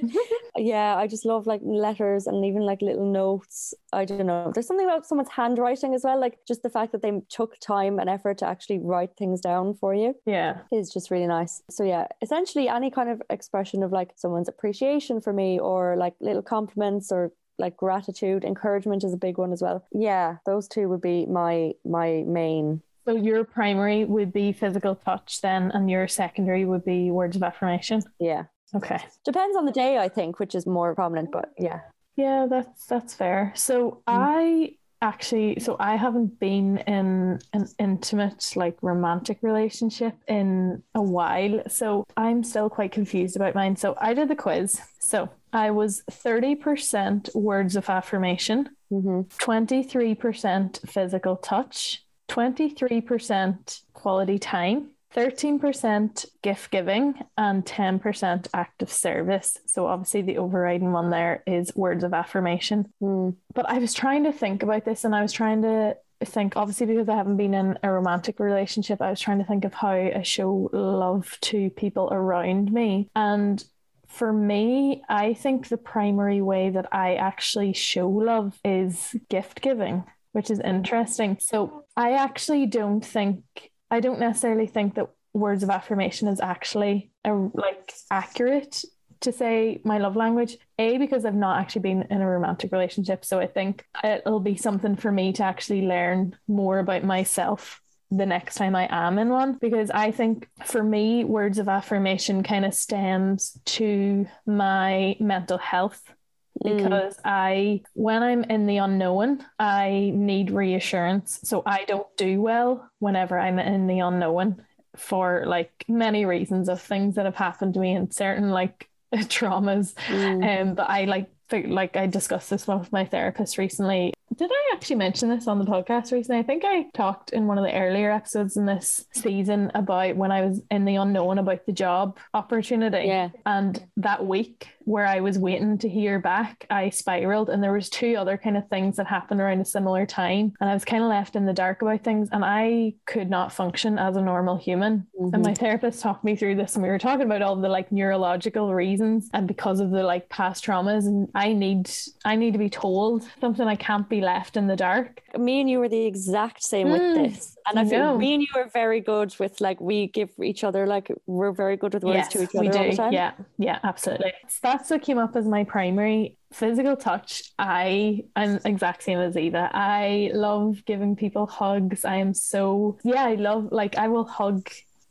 Speaker 1: yeah, I just love like letters and even like little notes. I don't know. There's something about someone's handwriting as well, like just the fact that they took time and effort to actually write things down for you.
Speaker 2: Yeah,
Speaker 1: is just really nice. So yeah, essentially any kind of expression of like someone's appreciation for me or like little compliments or like gratitude. Encouragement is a big one as well. Yeah those two would be my my main.
Speaker 2: So your primary would be physical touch then and your secondary would be words of affirmation?
Speaker 1: Yeah.
Speaker 2: Okay.
Speaker 1: Depends on the day i think which is more prominent but yeah.
Speaker 2: Yeah that's that's fair. So mm. i actually so i haven't been in an intimate like romantic relationship in a while. So i'm still quite confused about mine. So i did the quiz. So i was 30% words of affirmation mm-hmm. 23% physical touch 23% quality time 13% gift giving and 10% active service. So, obviously, the overriding one there is words of affirmation. Mm. But I was trying to think about this and I was trying to think, obviously, because I haven't been in a romantic relationship, I was trying to think of how I show love to people around me. And for me, I think the primary way that I actually show love is gift giving, which is interesting. So, I actually don't think I don't necessarily think that words of affirmation is actually a, like accurate to say my love language. A because I've not actually been in a romantic relationship, so I think it'll be something for me to actually learn more about myself the next time I am in one because I think for me words of affirmation kind of stems to my mental health Mm. because mm. I, when I'm in the unknown, I need reassurance. So I don't do well whenever I'm in the unknown for like many reasons of things that have happened to me and certain like traumas. Mm. Um, but I like like I discussed this one with my therapist recently did I actually mention this on the podcast recently? I think I talked in one of the earlier episodes in this season about when I was in the unknown about the job opportunity.
Speaker 1: Yeah.
Speaker 2: And that week where I was waiting to hear back, I spiraled and there was two other kind of things that happened around a similar time. And I was kind of left in the dark about things and I could not function as a normal human. Mm-hmm. And my therapist talked me through this and we were talking about all the like neurological reasons and because of the like past traumas and I need I need to be told something I can't be left in the dark.
Speaker 1: Me and you were the exact same mm, with this. And I feel me and you are very good with like we give each other like we're very good with words yes, to each other. We do.
Speaker 2: Yeah, yeah, absolutely. So that's what came up as my primary physical touch. I I'm exact same as Eva. I love giving people hugs. I am so yeah, I love like I will hug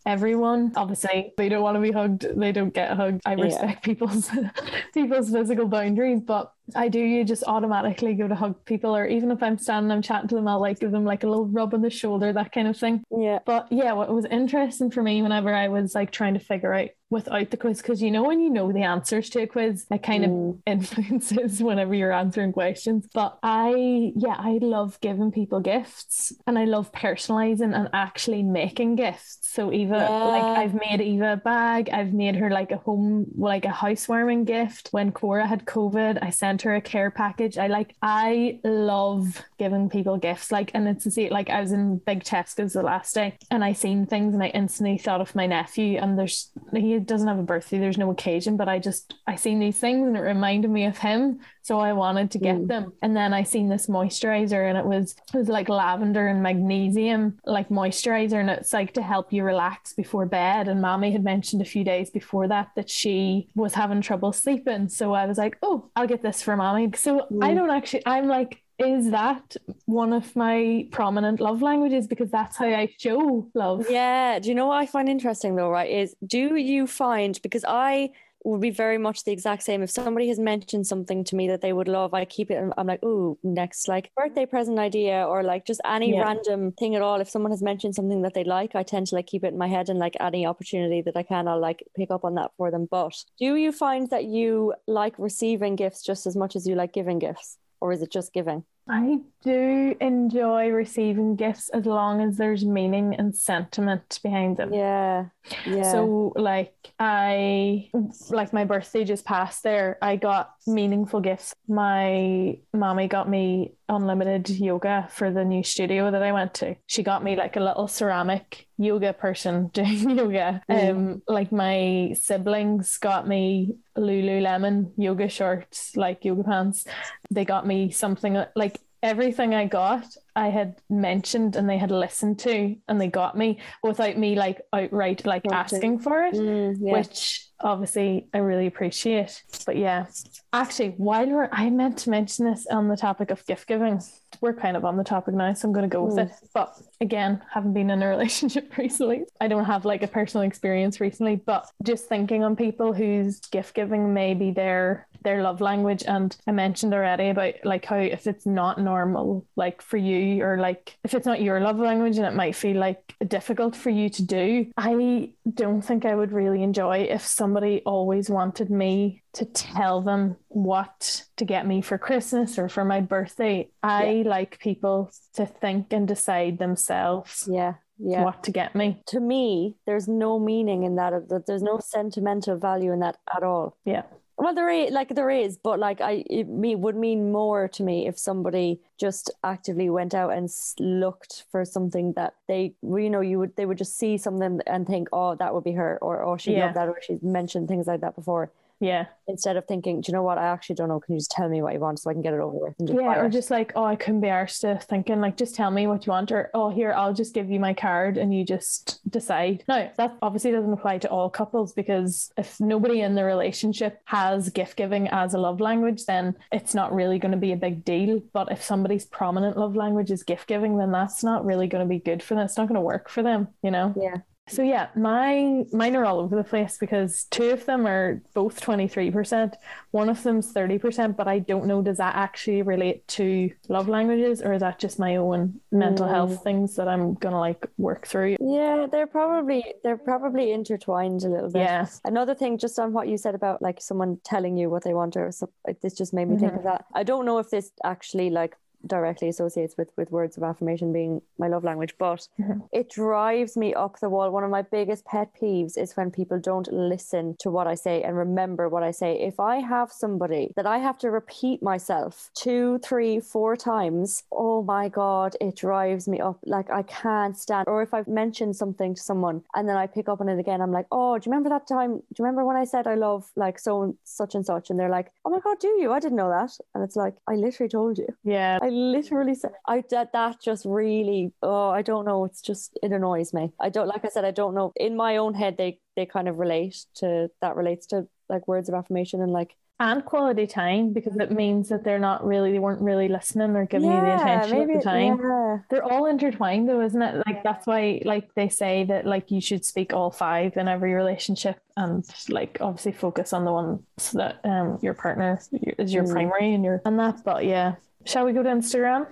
Speaker 2: everyone. Obviously, they don't want to be hugged. They don't get hugged. I respect yeah. people's people's physical boundaries, but I do you just automatically go to hug people, or even if I'm standing, I'm chatting to them, I'll like give them like a little rub on the shoulder, that kind of thing.
Speaker 1: Yeah.
Speaker 2: But yeah, what was interesting for me whenever I was like trying to figure out without the quiz, because you know when you know the answers to a quiz, it kind mm. of influences whenever you're answering questions. But I yeah, I love giving people gifts and I love personalizing and actually making gifts. So Eva, yeah. like I've made Eva a bag, I've made her like a home like a housewarming gift. When Cora had COVID, I sent sent her a care package. I like I love giving people gifts. Like and it's to see like I was in big Tesco's the last day and I seen things and I instantly thought of my nephew and there's he doesn't have a birthday, there's no occasion, but I just I seen these things and it reminded me of him. So I wanted to get mm. them. And then I seen this moisturizer and it was it was like lavender and magnesium like moisturizer and it's like to help you relax before bed. And mommy had mentioned a few days before that that she was having trouble sleeping. So I was like, oh, I'll get this for mommy. So mm. I don't actually I'm like is that one of my prominent love languages because that's how I show love.
Speaker 1: Yeah. Do you know what I find interesting though, right? Is do you find because I would be very much the exact same. If somebody has mentioned something to me that they would love, I keep it. I'm like, oh, next like birthday present idea or like just any yeah. random thing at all. If someone has mentioned something that they like, I tend to like keep it in my head and like any opportunity that I can, I'll like pick up on that for them. But do you find that you like receiving gifts just as much as you like giving gifts, or is it just giving?
Speaker 2: I do enjoy receiving gifts as long as there's meaning and sentiment behind them.
Speaker 1: Yeah. Yeah.
Speaker 2: So like I like my birthday just passed there. I got meaningful gifts. My mommy got me unlimited yoga for the new studio that I went to. She got me like a little ceramic yoga person doing yoga.
Speaker 1: Mm.
Speaker 2: Um like my siblings got me Lululemon yoga shorts, like yoga pants. They got me something like everything I got, I had mentioned and they had listened to and they got me without me like outright like asking for it,
Speaker 1: Mm, yeah.
Speaker 2: which obviously I really appreciate. But yeah, actually, while we're, I meant to mention this on the topic of gift giving. We're kind of on the topic now, so I'm going to go with
Speaker 1: Mm.
Speaker 2: it. But again, haven't been in a relationship recently. I don't have like a personal experience recently, but just thinking on people whose gift giving may be their their love language and I mentioned already about like how if it's not normal like for you or like if it's not your love language and it might feel like difficult for you to do I don't think I would really enjoy if somebody always wanted me to tell them what to get me for Christmas or for my birthday I like people to think and decide themselves
Speaker 1: yeah. Yeah.
Speaker 2: what to get me
Speaker 1: To me, there's no meaning in that. that There's no sentimental value in that at all.
Speaker 2: yeah
Speaker 1: Well, there is like there is, but like I, it me would mean more to me if somebody just actively went out and looked for something that they, you know, you would they would just see something and think, oh, that would be her, or oh, she
Speaker 2: Yeah.
Speaker 1: loved that, or she's mentioned things like that before.
Speaker 2: Yeah
Speaker 1: Instead of thinking, do you know what? I actually don't know. Can you just tell me what you want so I can get it over with? And just
Speaker 2: Yeah, or
Speaker 1: it?
Speaker 2: just like, oh, I couldn't be arsed to thinking, like, just tell me what you want, or oh, here, I'll just give you my card and you just decide. No, that obviously doesn't apply to all couples because if nobody in the relationship has gift giving as a love language, then it's not really going to be a big deal. But if somebody's prominent love language is gift giving, then that's not really going to be good for them. It's not going to work for them, you know?
Speaker 1: yeah,
Speaker 2: So yeah, my mine are all over the place because two of them are both 23%, one of them's 30%, but I don't know does that actually relate to love languages or is that just my own mental
Speaker 1: Mm.
Speaker 2: health things that I'm going to like work through?
Speaker 1: yeah. They're probably they're probably intertwined a little bit.
Speaker 2: Yeah.
Speaker 1: Another thing, just on what you said about like someone telling you what they want, or like, this just made me think
Speaker 2: Mhm.
Speaker 1: of that. I don't know if this actually like directly associates with with words of affirmation being my love language, but
Speaker 2: Mhm.
Speaker 1: it drives me up the wall. One of my biggest pet peeves is when people don't listen to what I say and remember what I say. If I have somebody that I have to repeat myself two, three, four times, oh my god, it drives me up. Like I can't stand. Or if I've mentioned something to someone and then I pick up on it again, I'm like, oh, do you remember that time? Do you remember when I said I love like so and such and such? And they're like, oh my god, do you? I didn't know that. And it's like, I literally told you.
Speaker 2: Yeah.
Speaker 1: I literally said I that that just really oh I don't know it's just it annoys me I don't like I said I don't know in my own head they they kind of relate to that relates to like words of affirmation and like
Speaker 2: And quality time because it means that they're not really, they weren't really listening or giving you the attention at the time.
Speaker 1: yeah
Speaker 2: They're all intertwined though, isn't it? Like that's why like they say that like you should speak all five in every relationship and like obviously focus on the ones that um your partner is your
Speaker 1: Mm.
Speaker 2: primary and your and that. But yeah. Shall we go to Instagram?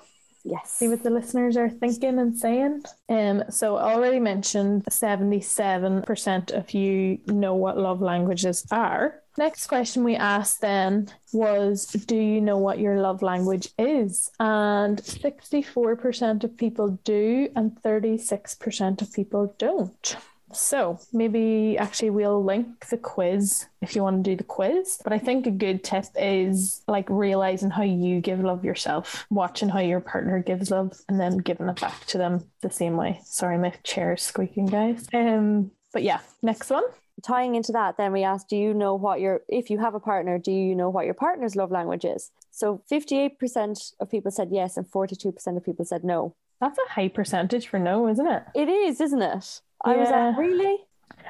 Speaker 1: yes
Speaker 2: See what the listeners are thinking and saying. Um so I already mentioned 77% of you know what love languages are. Next question we asked then was Do you know what your love language is? And 64% of people do, and 36% of people don't. So maybe actually we'll link the quiz if you want to do the quiz. But I think a good tip is like realizing how you give love yourself, watching how your partner gives love, and then giving it back to them the same way. Sorry, my chair's squeaking, guys. Um, but yeah, next one.
Speaker 1: tying into that then we asked do you know what your if you have a partner do you know what your partner's love language is so 58% of people said yes and 42% of people said no
Speaker 2: That's a high percentage for no, isn't it?
Speaker 1: it is isn't it I was like really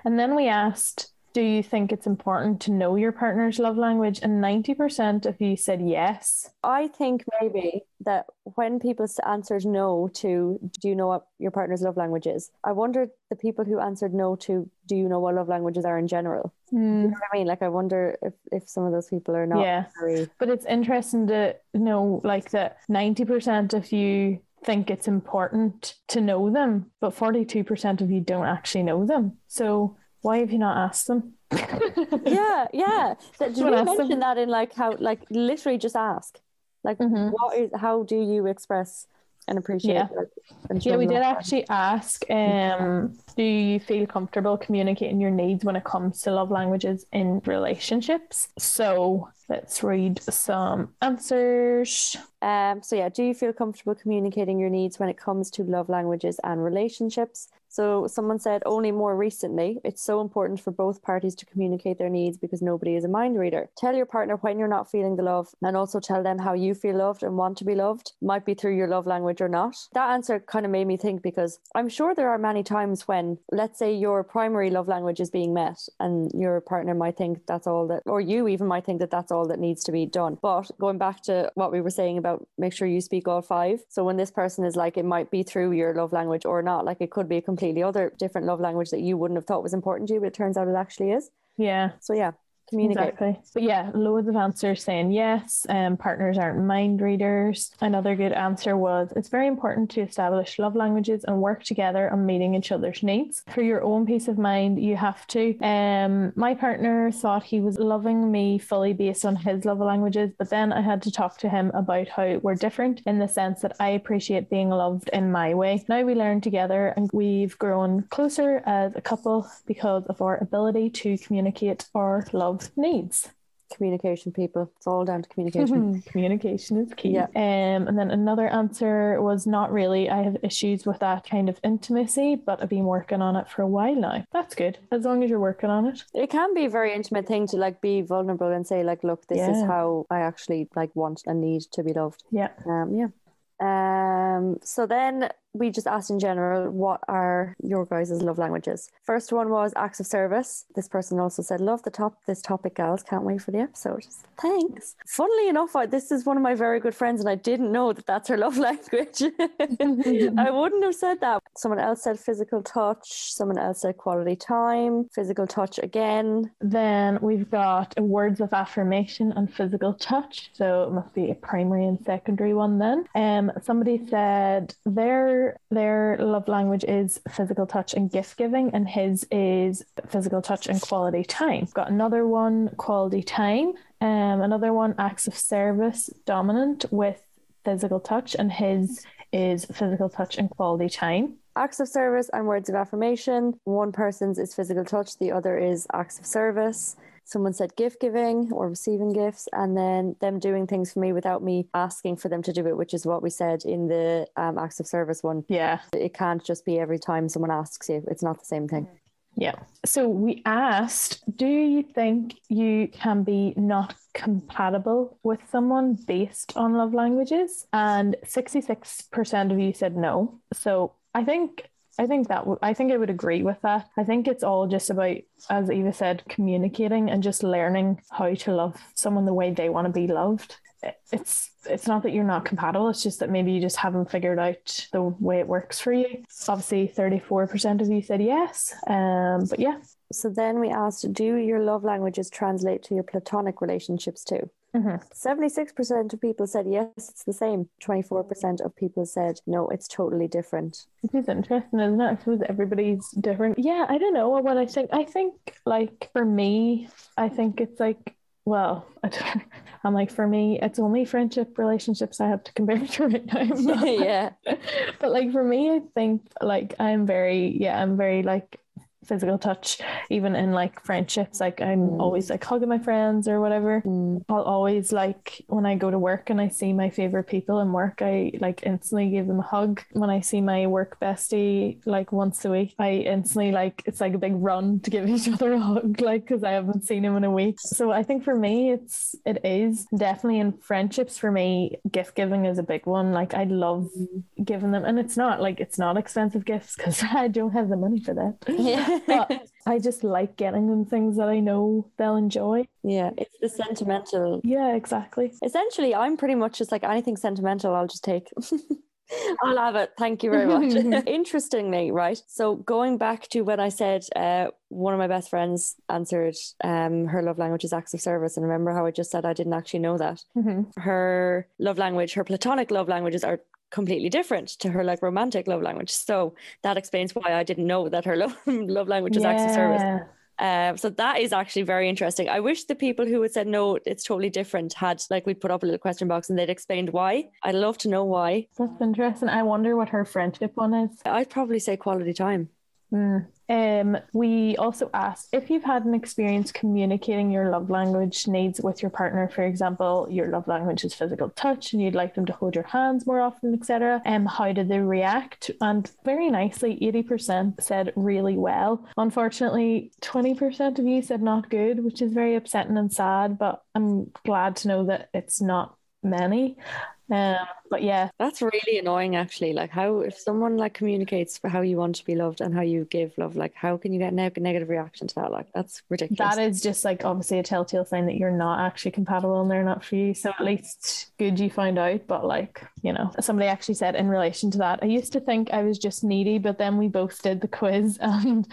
Speaker 2: And then we asked, do you think it's important to know your partner's love language? And 90% of you said yes.
Speaker 1: I think maybe that when people s- answered no to do you know what your partner's love language is, I wonder the people who answered no to do you know what love languages are in general. Hmm. You know what I mean? Like I wonder if, if some of those people are not
Speaker 2: Yeah.
Speaker 1: very
Speaker 2: But it's interesting to know like that 90% of you think it's important to know them, but 42% of you don't actually know them. So why have you not asked them?
Speaker 1: Yeah, yeah. Did
Speaker 2: else?
Speaker 1: mention that in like how like literally just ask? Like,
Speaker 2: Mhm.
Speaker 1: what is? How do you express and appreciate?
Speaker 2: Yeah.
Speaker 1: like,
Speaker 2: Yeah, we did actually ask um, do you feel comfortable communicating your needs when it comes to love languages in relationships? So let's read some answers.
Speaker 1: Um, so yeah, do you feel comfortable communicating your needs when it comes to love languages and relationships? So someone said only more recently, it's so important for both parties to communicate their needs because nobody is a mind reader. Tell your partner when you're not feeling the love and also tell them how you feel loved and want to be loved. Might be through your love language or not. That answer kind of made me think because I'm sure there are many times when let's say your primary love language is being met and your partner might think that's all that or you even might think that that's all that needs to be done. But going back to what we were saying about make sure you speak all five. So when this person is like it might be through your love language or not, like it could be a completely other different love language that you wouldn't have thought was important to you, but it turns out it actually is.
Speaker 2: Yeah,
Speaker 1: So yeah, communicate.
Speaker 2: exactly. But yeah, loads of answers saying yes. Um, partners aren't mind readers. Another good answer was it's very important to establish love languages and work together on meeting each other's needs. For your own peace of mind, you have to. Um, my partner thought he was loving me fully based on his love languages, but then I had to talk to him about how we're different in the sense that I appreciate being loved in my way. Now we learn together and we've grown closer as a couple because of our ability to communicate our love needs.
Speaker 1: Communication, people. It's all down to communication.
Speaker 2: Communication is key.
Speaker 1: Yeah.
Speaker 2: Um, and then another answer was not really. I have issues with that kind of intimacy, but I've been working on it for a while now. That's good. As long as you're working on it.
Speaker 1: It can be a very intimate thing to like be vulnerable and say like, look, this is how I actually like want and need to be loved.
Speaker 2: Yeah.
Speaker 1: Um, yeah. Um, so then we just asked in general, what are your guys' love languages? First one was acts of service. This person also said, love the top this topic, gals. Can't wait for the episode. Thanks. Funnily enough, I, this is one of my very good friends, and I didn't know that that's her love language. I wouldn't have said that. Someone else said physical touch. Someone else said quality time. Physical touch again.
Speaker 2: Then we've got words of affirmation and physical touch. So it must be a primary and secondary one then. Um, somebody said their their love language is physical touch and gift giving, and his is physical touch and quality time. Got another one, quality time. Um, another one, acts of service, dominant with physical touch, and his is physical touch and quality time.
Speaker 1: acts of service and words of affirmation. One person's is physical touch, the other is acts of service. Someone said gift giving or receiving gifts, and then them doing things for me without me asking for them to do it, which is what we said in the um, acts of service one.
Speaker 2: Yeah,
Speaker 1: It can't just be every time someone asks you, it's not the same thing.
Speaker 2: Yeah. So we asked, do you think you can be not compatible with someone based on love languages? And 66% of you said no. So I think I think that w- I think I would agree with that. I think it's all just about, as Eva said, communicating and just learning how to love someone the way they want to be loved. It's it's not that you're not compatible. It's just that maybe you just haven't figured out the way it works for you. Obviously, thirty four percent of you said yes. Um, but yeah,
Speaker 1: So then we asked, do your love languages translate to your platonic relationships too?
Speaker 2: Mhm.
Speaker 1: 76% of people said yes, it's the same. 24% of people said no, it's totally different.
Speaker 2: It is interesting, isn't it? I suppose everybody's different. Yeah, I don't know what I think. I think, like, for me, I think it's like, well, I I'm like, for me, it's only friendship relationships I have to compare to right now.
Speaker 1: Yeah.
Speaker 2: But, like, for me, I think, like, I'm very, yeah, I'm very, like, physical touch, even in like friendships. Like, I'm
Speaker 1: Mm.
Speaker 2: always like hugging my friends or whatever.
Speaker 1: Mm.
Speaker 2: I'll always like when I go to work and I see my favorite people in work, I like instantly give them a hug. When I see my work bestie like once a week, I instantly like it's like a big run to give each other a hug, like because I haven't seen him in a week. So I think for me, it's it is definitely in friendships. For me, gift giving is a big one. Like I love giving them, and it's not like it's not expensive gifts because I don't have the money for that.
Speaker 1: Yeah.
Speaker 2: But I just like getting them things that I know they'll enjoy.
Speaker 1: yeah. It's the sentimental.
Speaker 2: Yeah, exactly.
Speaker 1: Essentially, I'm pretty much just like anything sentimental, I'll just take. I'll have it. Thank you very much. Interestingly, right? So going back to when I said uh, one of my best friends answered um, her love language is acts of service, and remember how I just said I didn't actually know that
Speaker 2: Mhm.
Speaker 1: her love language, her platonic love languages are completely different to her like romantic love language. So that explains why I didn't know that her love love language is acts of service.
Speaker 2: Yeah.
Speaker 1: Um, so that is actually very interesting. I wish the people who had said no, it's totally different had like we'd put up a little question box and they'd explained why. I'd love to know why.
Speaker 2: That's interesting. I wonder what her friendship one is.
Speaker 1: I'd probably say quality time.
Speaker 2: Mm. Um, we also asked if you've had an experience communicating your love language needs with your partner. For example, your love language is physical touch, and you'd like them to hold your hands more often, etc. Um, how did they react? And very nicely, eighty percent said really well. Unfortunately, twenty percent of you said not good, which is very upsetting and sad. But I'm glad to know that it's not many. Um, but yeah,
Speaker 1: that's really annoying. Actually, like how if someone like communicates for how you want to be loved and how you give love, like how can you get ne- negative reaction to that? Like that's ridiculous.
Speaker 2: That is just like obviously a telltale sign that you're not actually compatible and they're not for you. So at least good you find out. But like you know, somebody actually said in relation to that, I used to think I was just needy, but then we both did the quiz and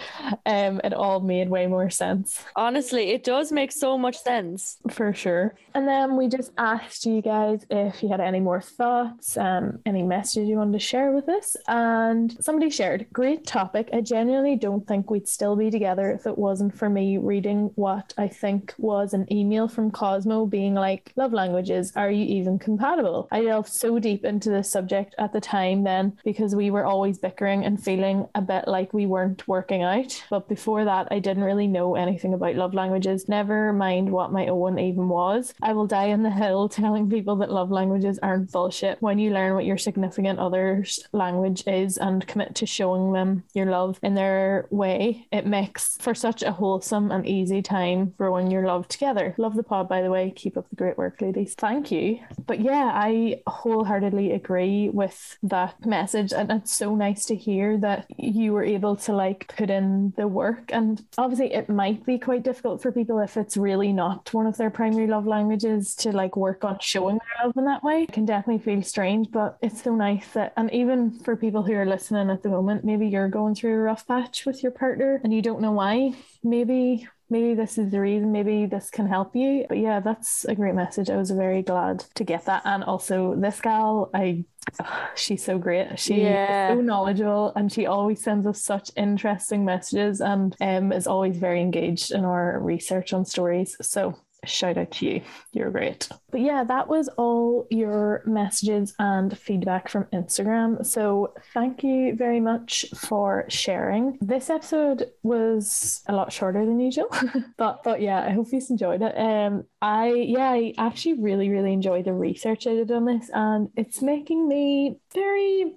Speaker 2: um, it all made way more sense.
Speaker 1: Honestly, it does make so much sense
Speaker 2: for sure. And then we just asked you guys if you had any more thoughts, um, any messages you wanted to share with us. And somebody shared, great topic. I genuinely don't think we'd still be together if it wasn't for me reading what I think was an email from Cosmo being like, Love languages, are you even compatible? I delved so deep into this subject at the time then because we were always bickering and feeling a bit like we weren't working out. But before that, I didn't really know anything about love languages, never mind what my own even was. I will die on the hill telling people that love languages aren't bullshit when you learn what your significant other's language is and commit to showing them your love in their way. It makes for such a wholesome and easy time growing your love together. Love the pod, by the way. Keep up the great work, ladies. Thank you. But yeah, I wholeheartedly agree with that message. And it's so nice to hear that you were able to like put in the work. And obviously, it might be quite difficult for people if it's really not one of their primary love languages to like work on showing their love in that way I can definitely feel strange, but it's so nice that, and even for people who are listening at the moment, maybe you're going through a rough patch with your partner and you don't know why. Maybe maybe this is the reason maybe this can help you. But yeah that's a great message. I was very glad to get that. And also this gal i oh, she's so great. She yeah. is so knowledgeable and she always sends us such interesting messages and um, is always very engaged in our research on stories. So shout out to you. You're great. But yeah, that was all your messages and feedback from Instagram. So thank you very much for sharing. This episode was a lot shorter than usual, but but yeah, I hope you enjoyed it. Um, I yeah, I actually really really enjoyed the research I did on this, and it's making me very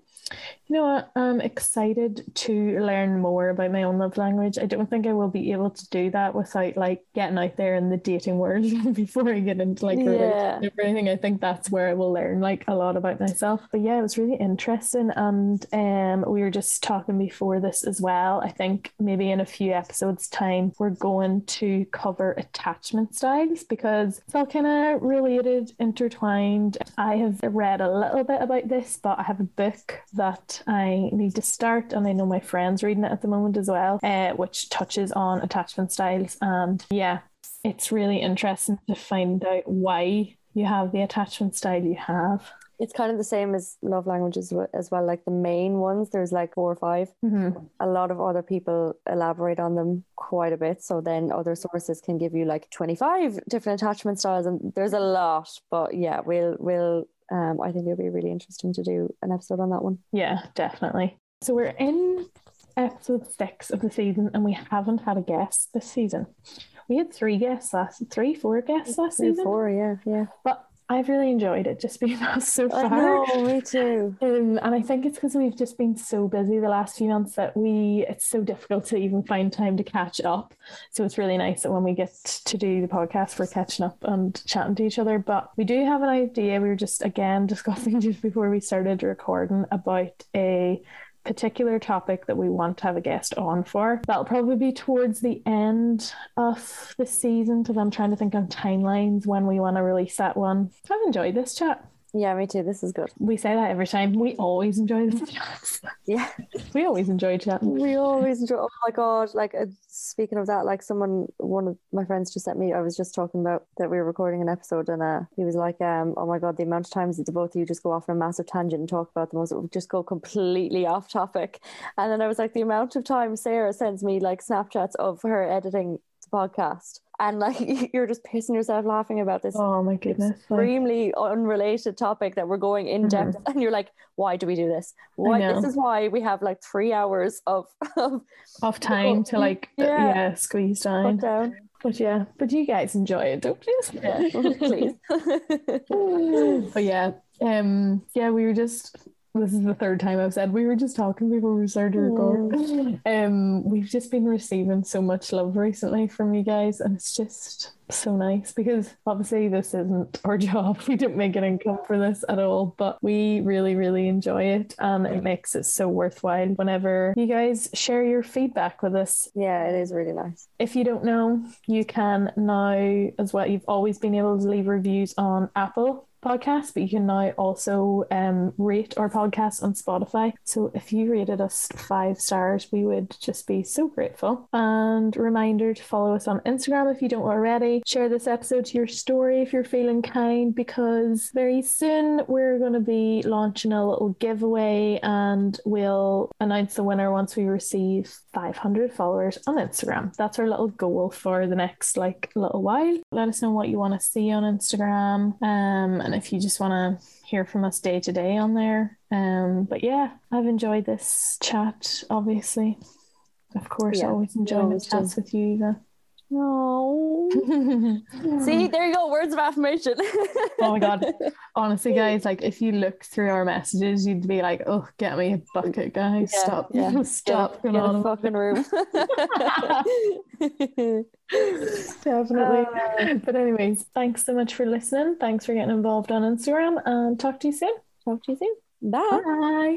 Speaker 2: you know what? I'm excited to learn more about my own love language. I don't think I will be able to do that without like getting out there in the dating world before I get into like yeah. I think that's where I will learn like a lot about myself. But yeah, it was really interesting. And um we were just talking before this as well. I think maybe in a few episodes time we're going to cover attachment styles because it's all kind of related, intertwined. I have read a little bit about this, but I have a book that I need to start, and I know my friend's reading it at the moment as well, uh, which touches on attachment styles. And yeah, it's really interesting to find out why you have the attachment style you have.
Speaker 1: It's kind of the same as love languages as well. Like the main ones, there's like four or 5
Speaker 2: mm-hmm.
Speaker 1: A lot of other people elaborate on them quite a bit. So then other sources can give you like 25 different attachment styles, and there's a lot. But yeah, we'll we'll um, I think it'll be really interesting to do an episode on that one.
Speaker 2: Yeah, definitely. So we're in episode six of the season, and we haven't had a guest this season. We had three guests last, three, four guests last three, season.
Speaker 1: Four, yeah, yeah.
Speaker 2: But I've really enjoyed it just being us so far.
Speaker 1: I know, me too.
Speaker 2: Um, and I think it's because we've just been so busy the last few months that we it's so difficult to even find time to catch up. So it's really nice that when we get to do the podcast, we're catching up and chatting to each other. But we do have an idea. We were just again discussing just before we started recording about a particular topic that we want to have a guest on for. That'll probably be towards the end of the season because I'm trying to think on timelines when we want to release that one. I've enjoyed this chat.
Speaker 1: Yeah, me too. This is good.
Speaker 2: We say that every time. We always enjoy this chats.
Speaker 1: Yeah,
Speaker 2: We always enjoy chatting.
Speaker 1: we always enjoy. Oh my god! Like uh, speaking of that, like someone, one of my friends just sent me. I was just talking about that we were recording an episode, and uh, he was like, um, "Oh my god, the amount of times that the both of you just go off on a massive tangent and talk about the most, just go completely off topic." And then I was like, the amount of times Sarah sends me like Snapchats of her editing the podcast, and like you're just pissing yourself laughing about this
Speaker 2: Oh my goodness. Like,
Speaker 1: extremely unrelated topic that we're going in depth and you're like why do we do this why this is why we have like three hours of, of
Speaker 2: off time to like
Speaker 1: Yeah.
Speaker 2: yeah, squeeze down.
Speaker 1: down
Speaker 2: But yeah, but you guys enjoy it, don't you?
Speaker 1: yeah please
Speaker 2: but yeah, um, yeah, we were just. This is the third time I've said we were just talking before we started to record. Um, we've just been receiving so much love recently from you guys, and it's just so nice because obviously this isn't our job. We don't make an income for this at all, but we really, really enjoy it, and it makes it so worthwhile whenever you guys share your feedback with us.
Speaker 1: Yeah it is really nice.
Speaker 2: If you don't know, you can now, as well, you've always been able to leave reviews on Apple Podcasts, but you can now also um, rate our podcast on Spotify. So if you rated us five stars, we would just be so grateful. And reminder to follow us on Instagram if you don't already. Share this episode to your story if you're feeling kind, because very soon we're going to be launching a little giveaway and we'll announce the winner once we receive 500 followers on Instagram. That's our little goal for the next like little while. Let us know what you want to see on Instagram. Um, and if you just want to hear from us day to day on there. Um, but yeah, I've enjoyed this chat, obviously. Of course,
Speaker 1: Yeah,
Speaker 2: always enjoy the
Speaker 1: do.
Speaker 2: chats with you, Eva.
Speaker 1: Oh see there you go words of affirmation
Speaker 2: Oh my God. Honestly, guys, like if you look through our messages, you'd be like, "Oh, get me a bucket, guys!
Speaker 1: Yeah,
Speaker 2: Stop,
Speaker 1: yeah.
Speaker 2: stop
Speaker 1: get, a, get
Speaker 2: on."
Speaker 1: a fucking room
Speaker 2: Definitely.
Speaker 1: Uh,
Speaker 2: but anyways, thanks so much for listening. Thanks for getting involved on Instagram, and talk to you soon.
Speaker 1: talk to you soon bye
Speaker 2: Bye.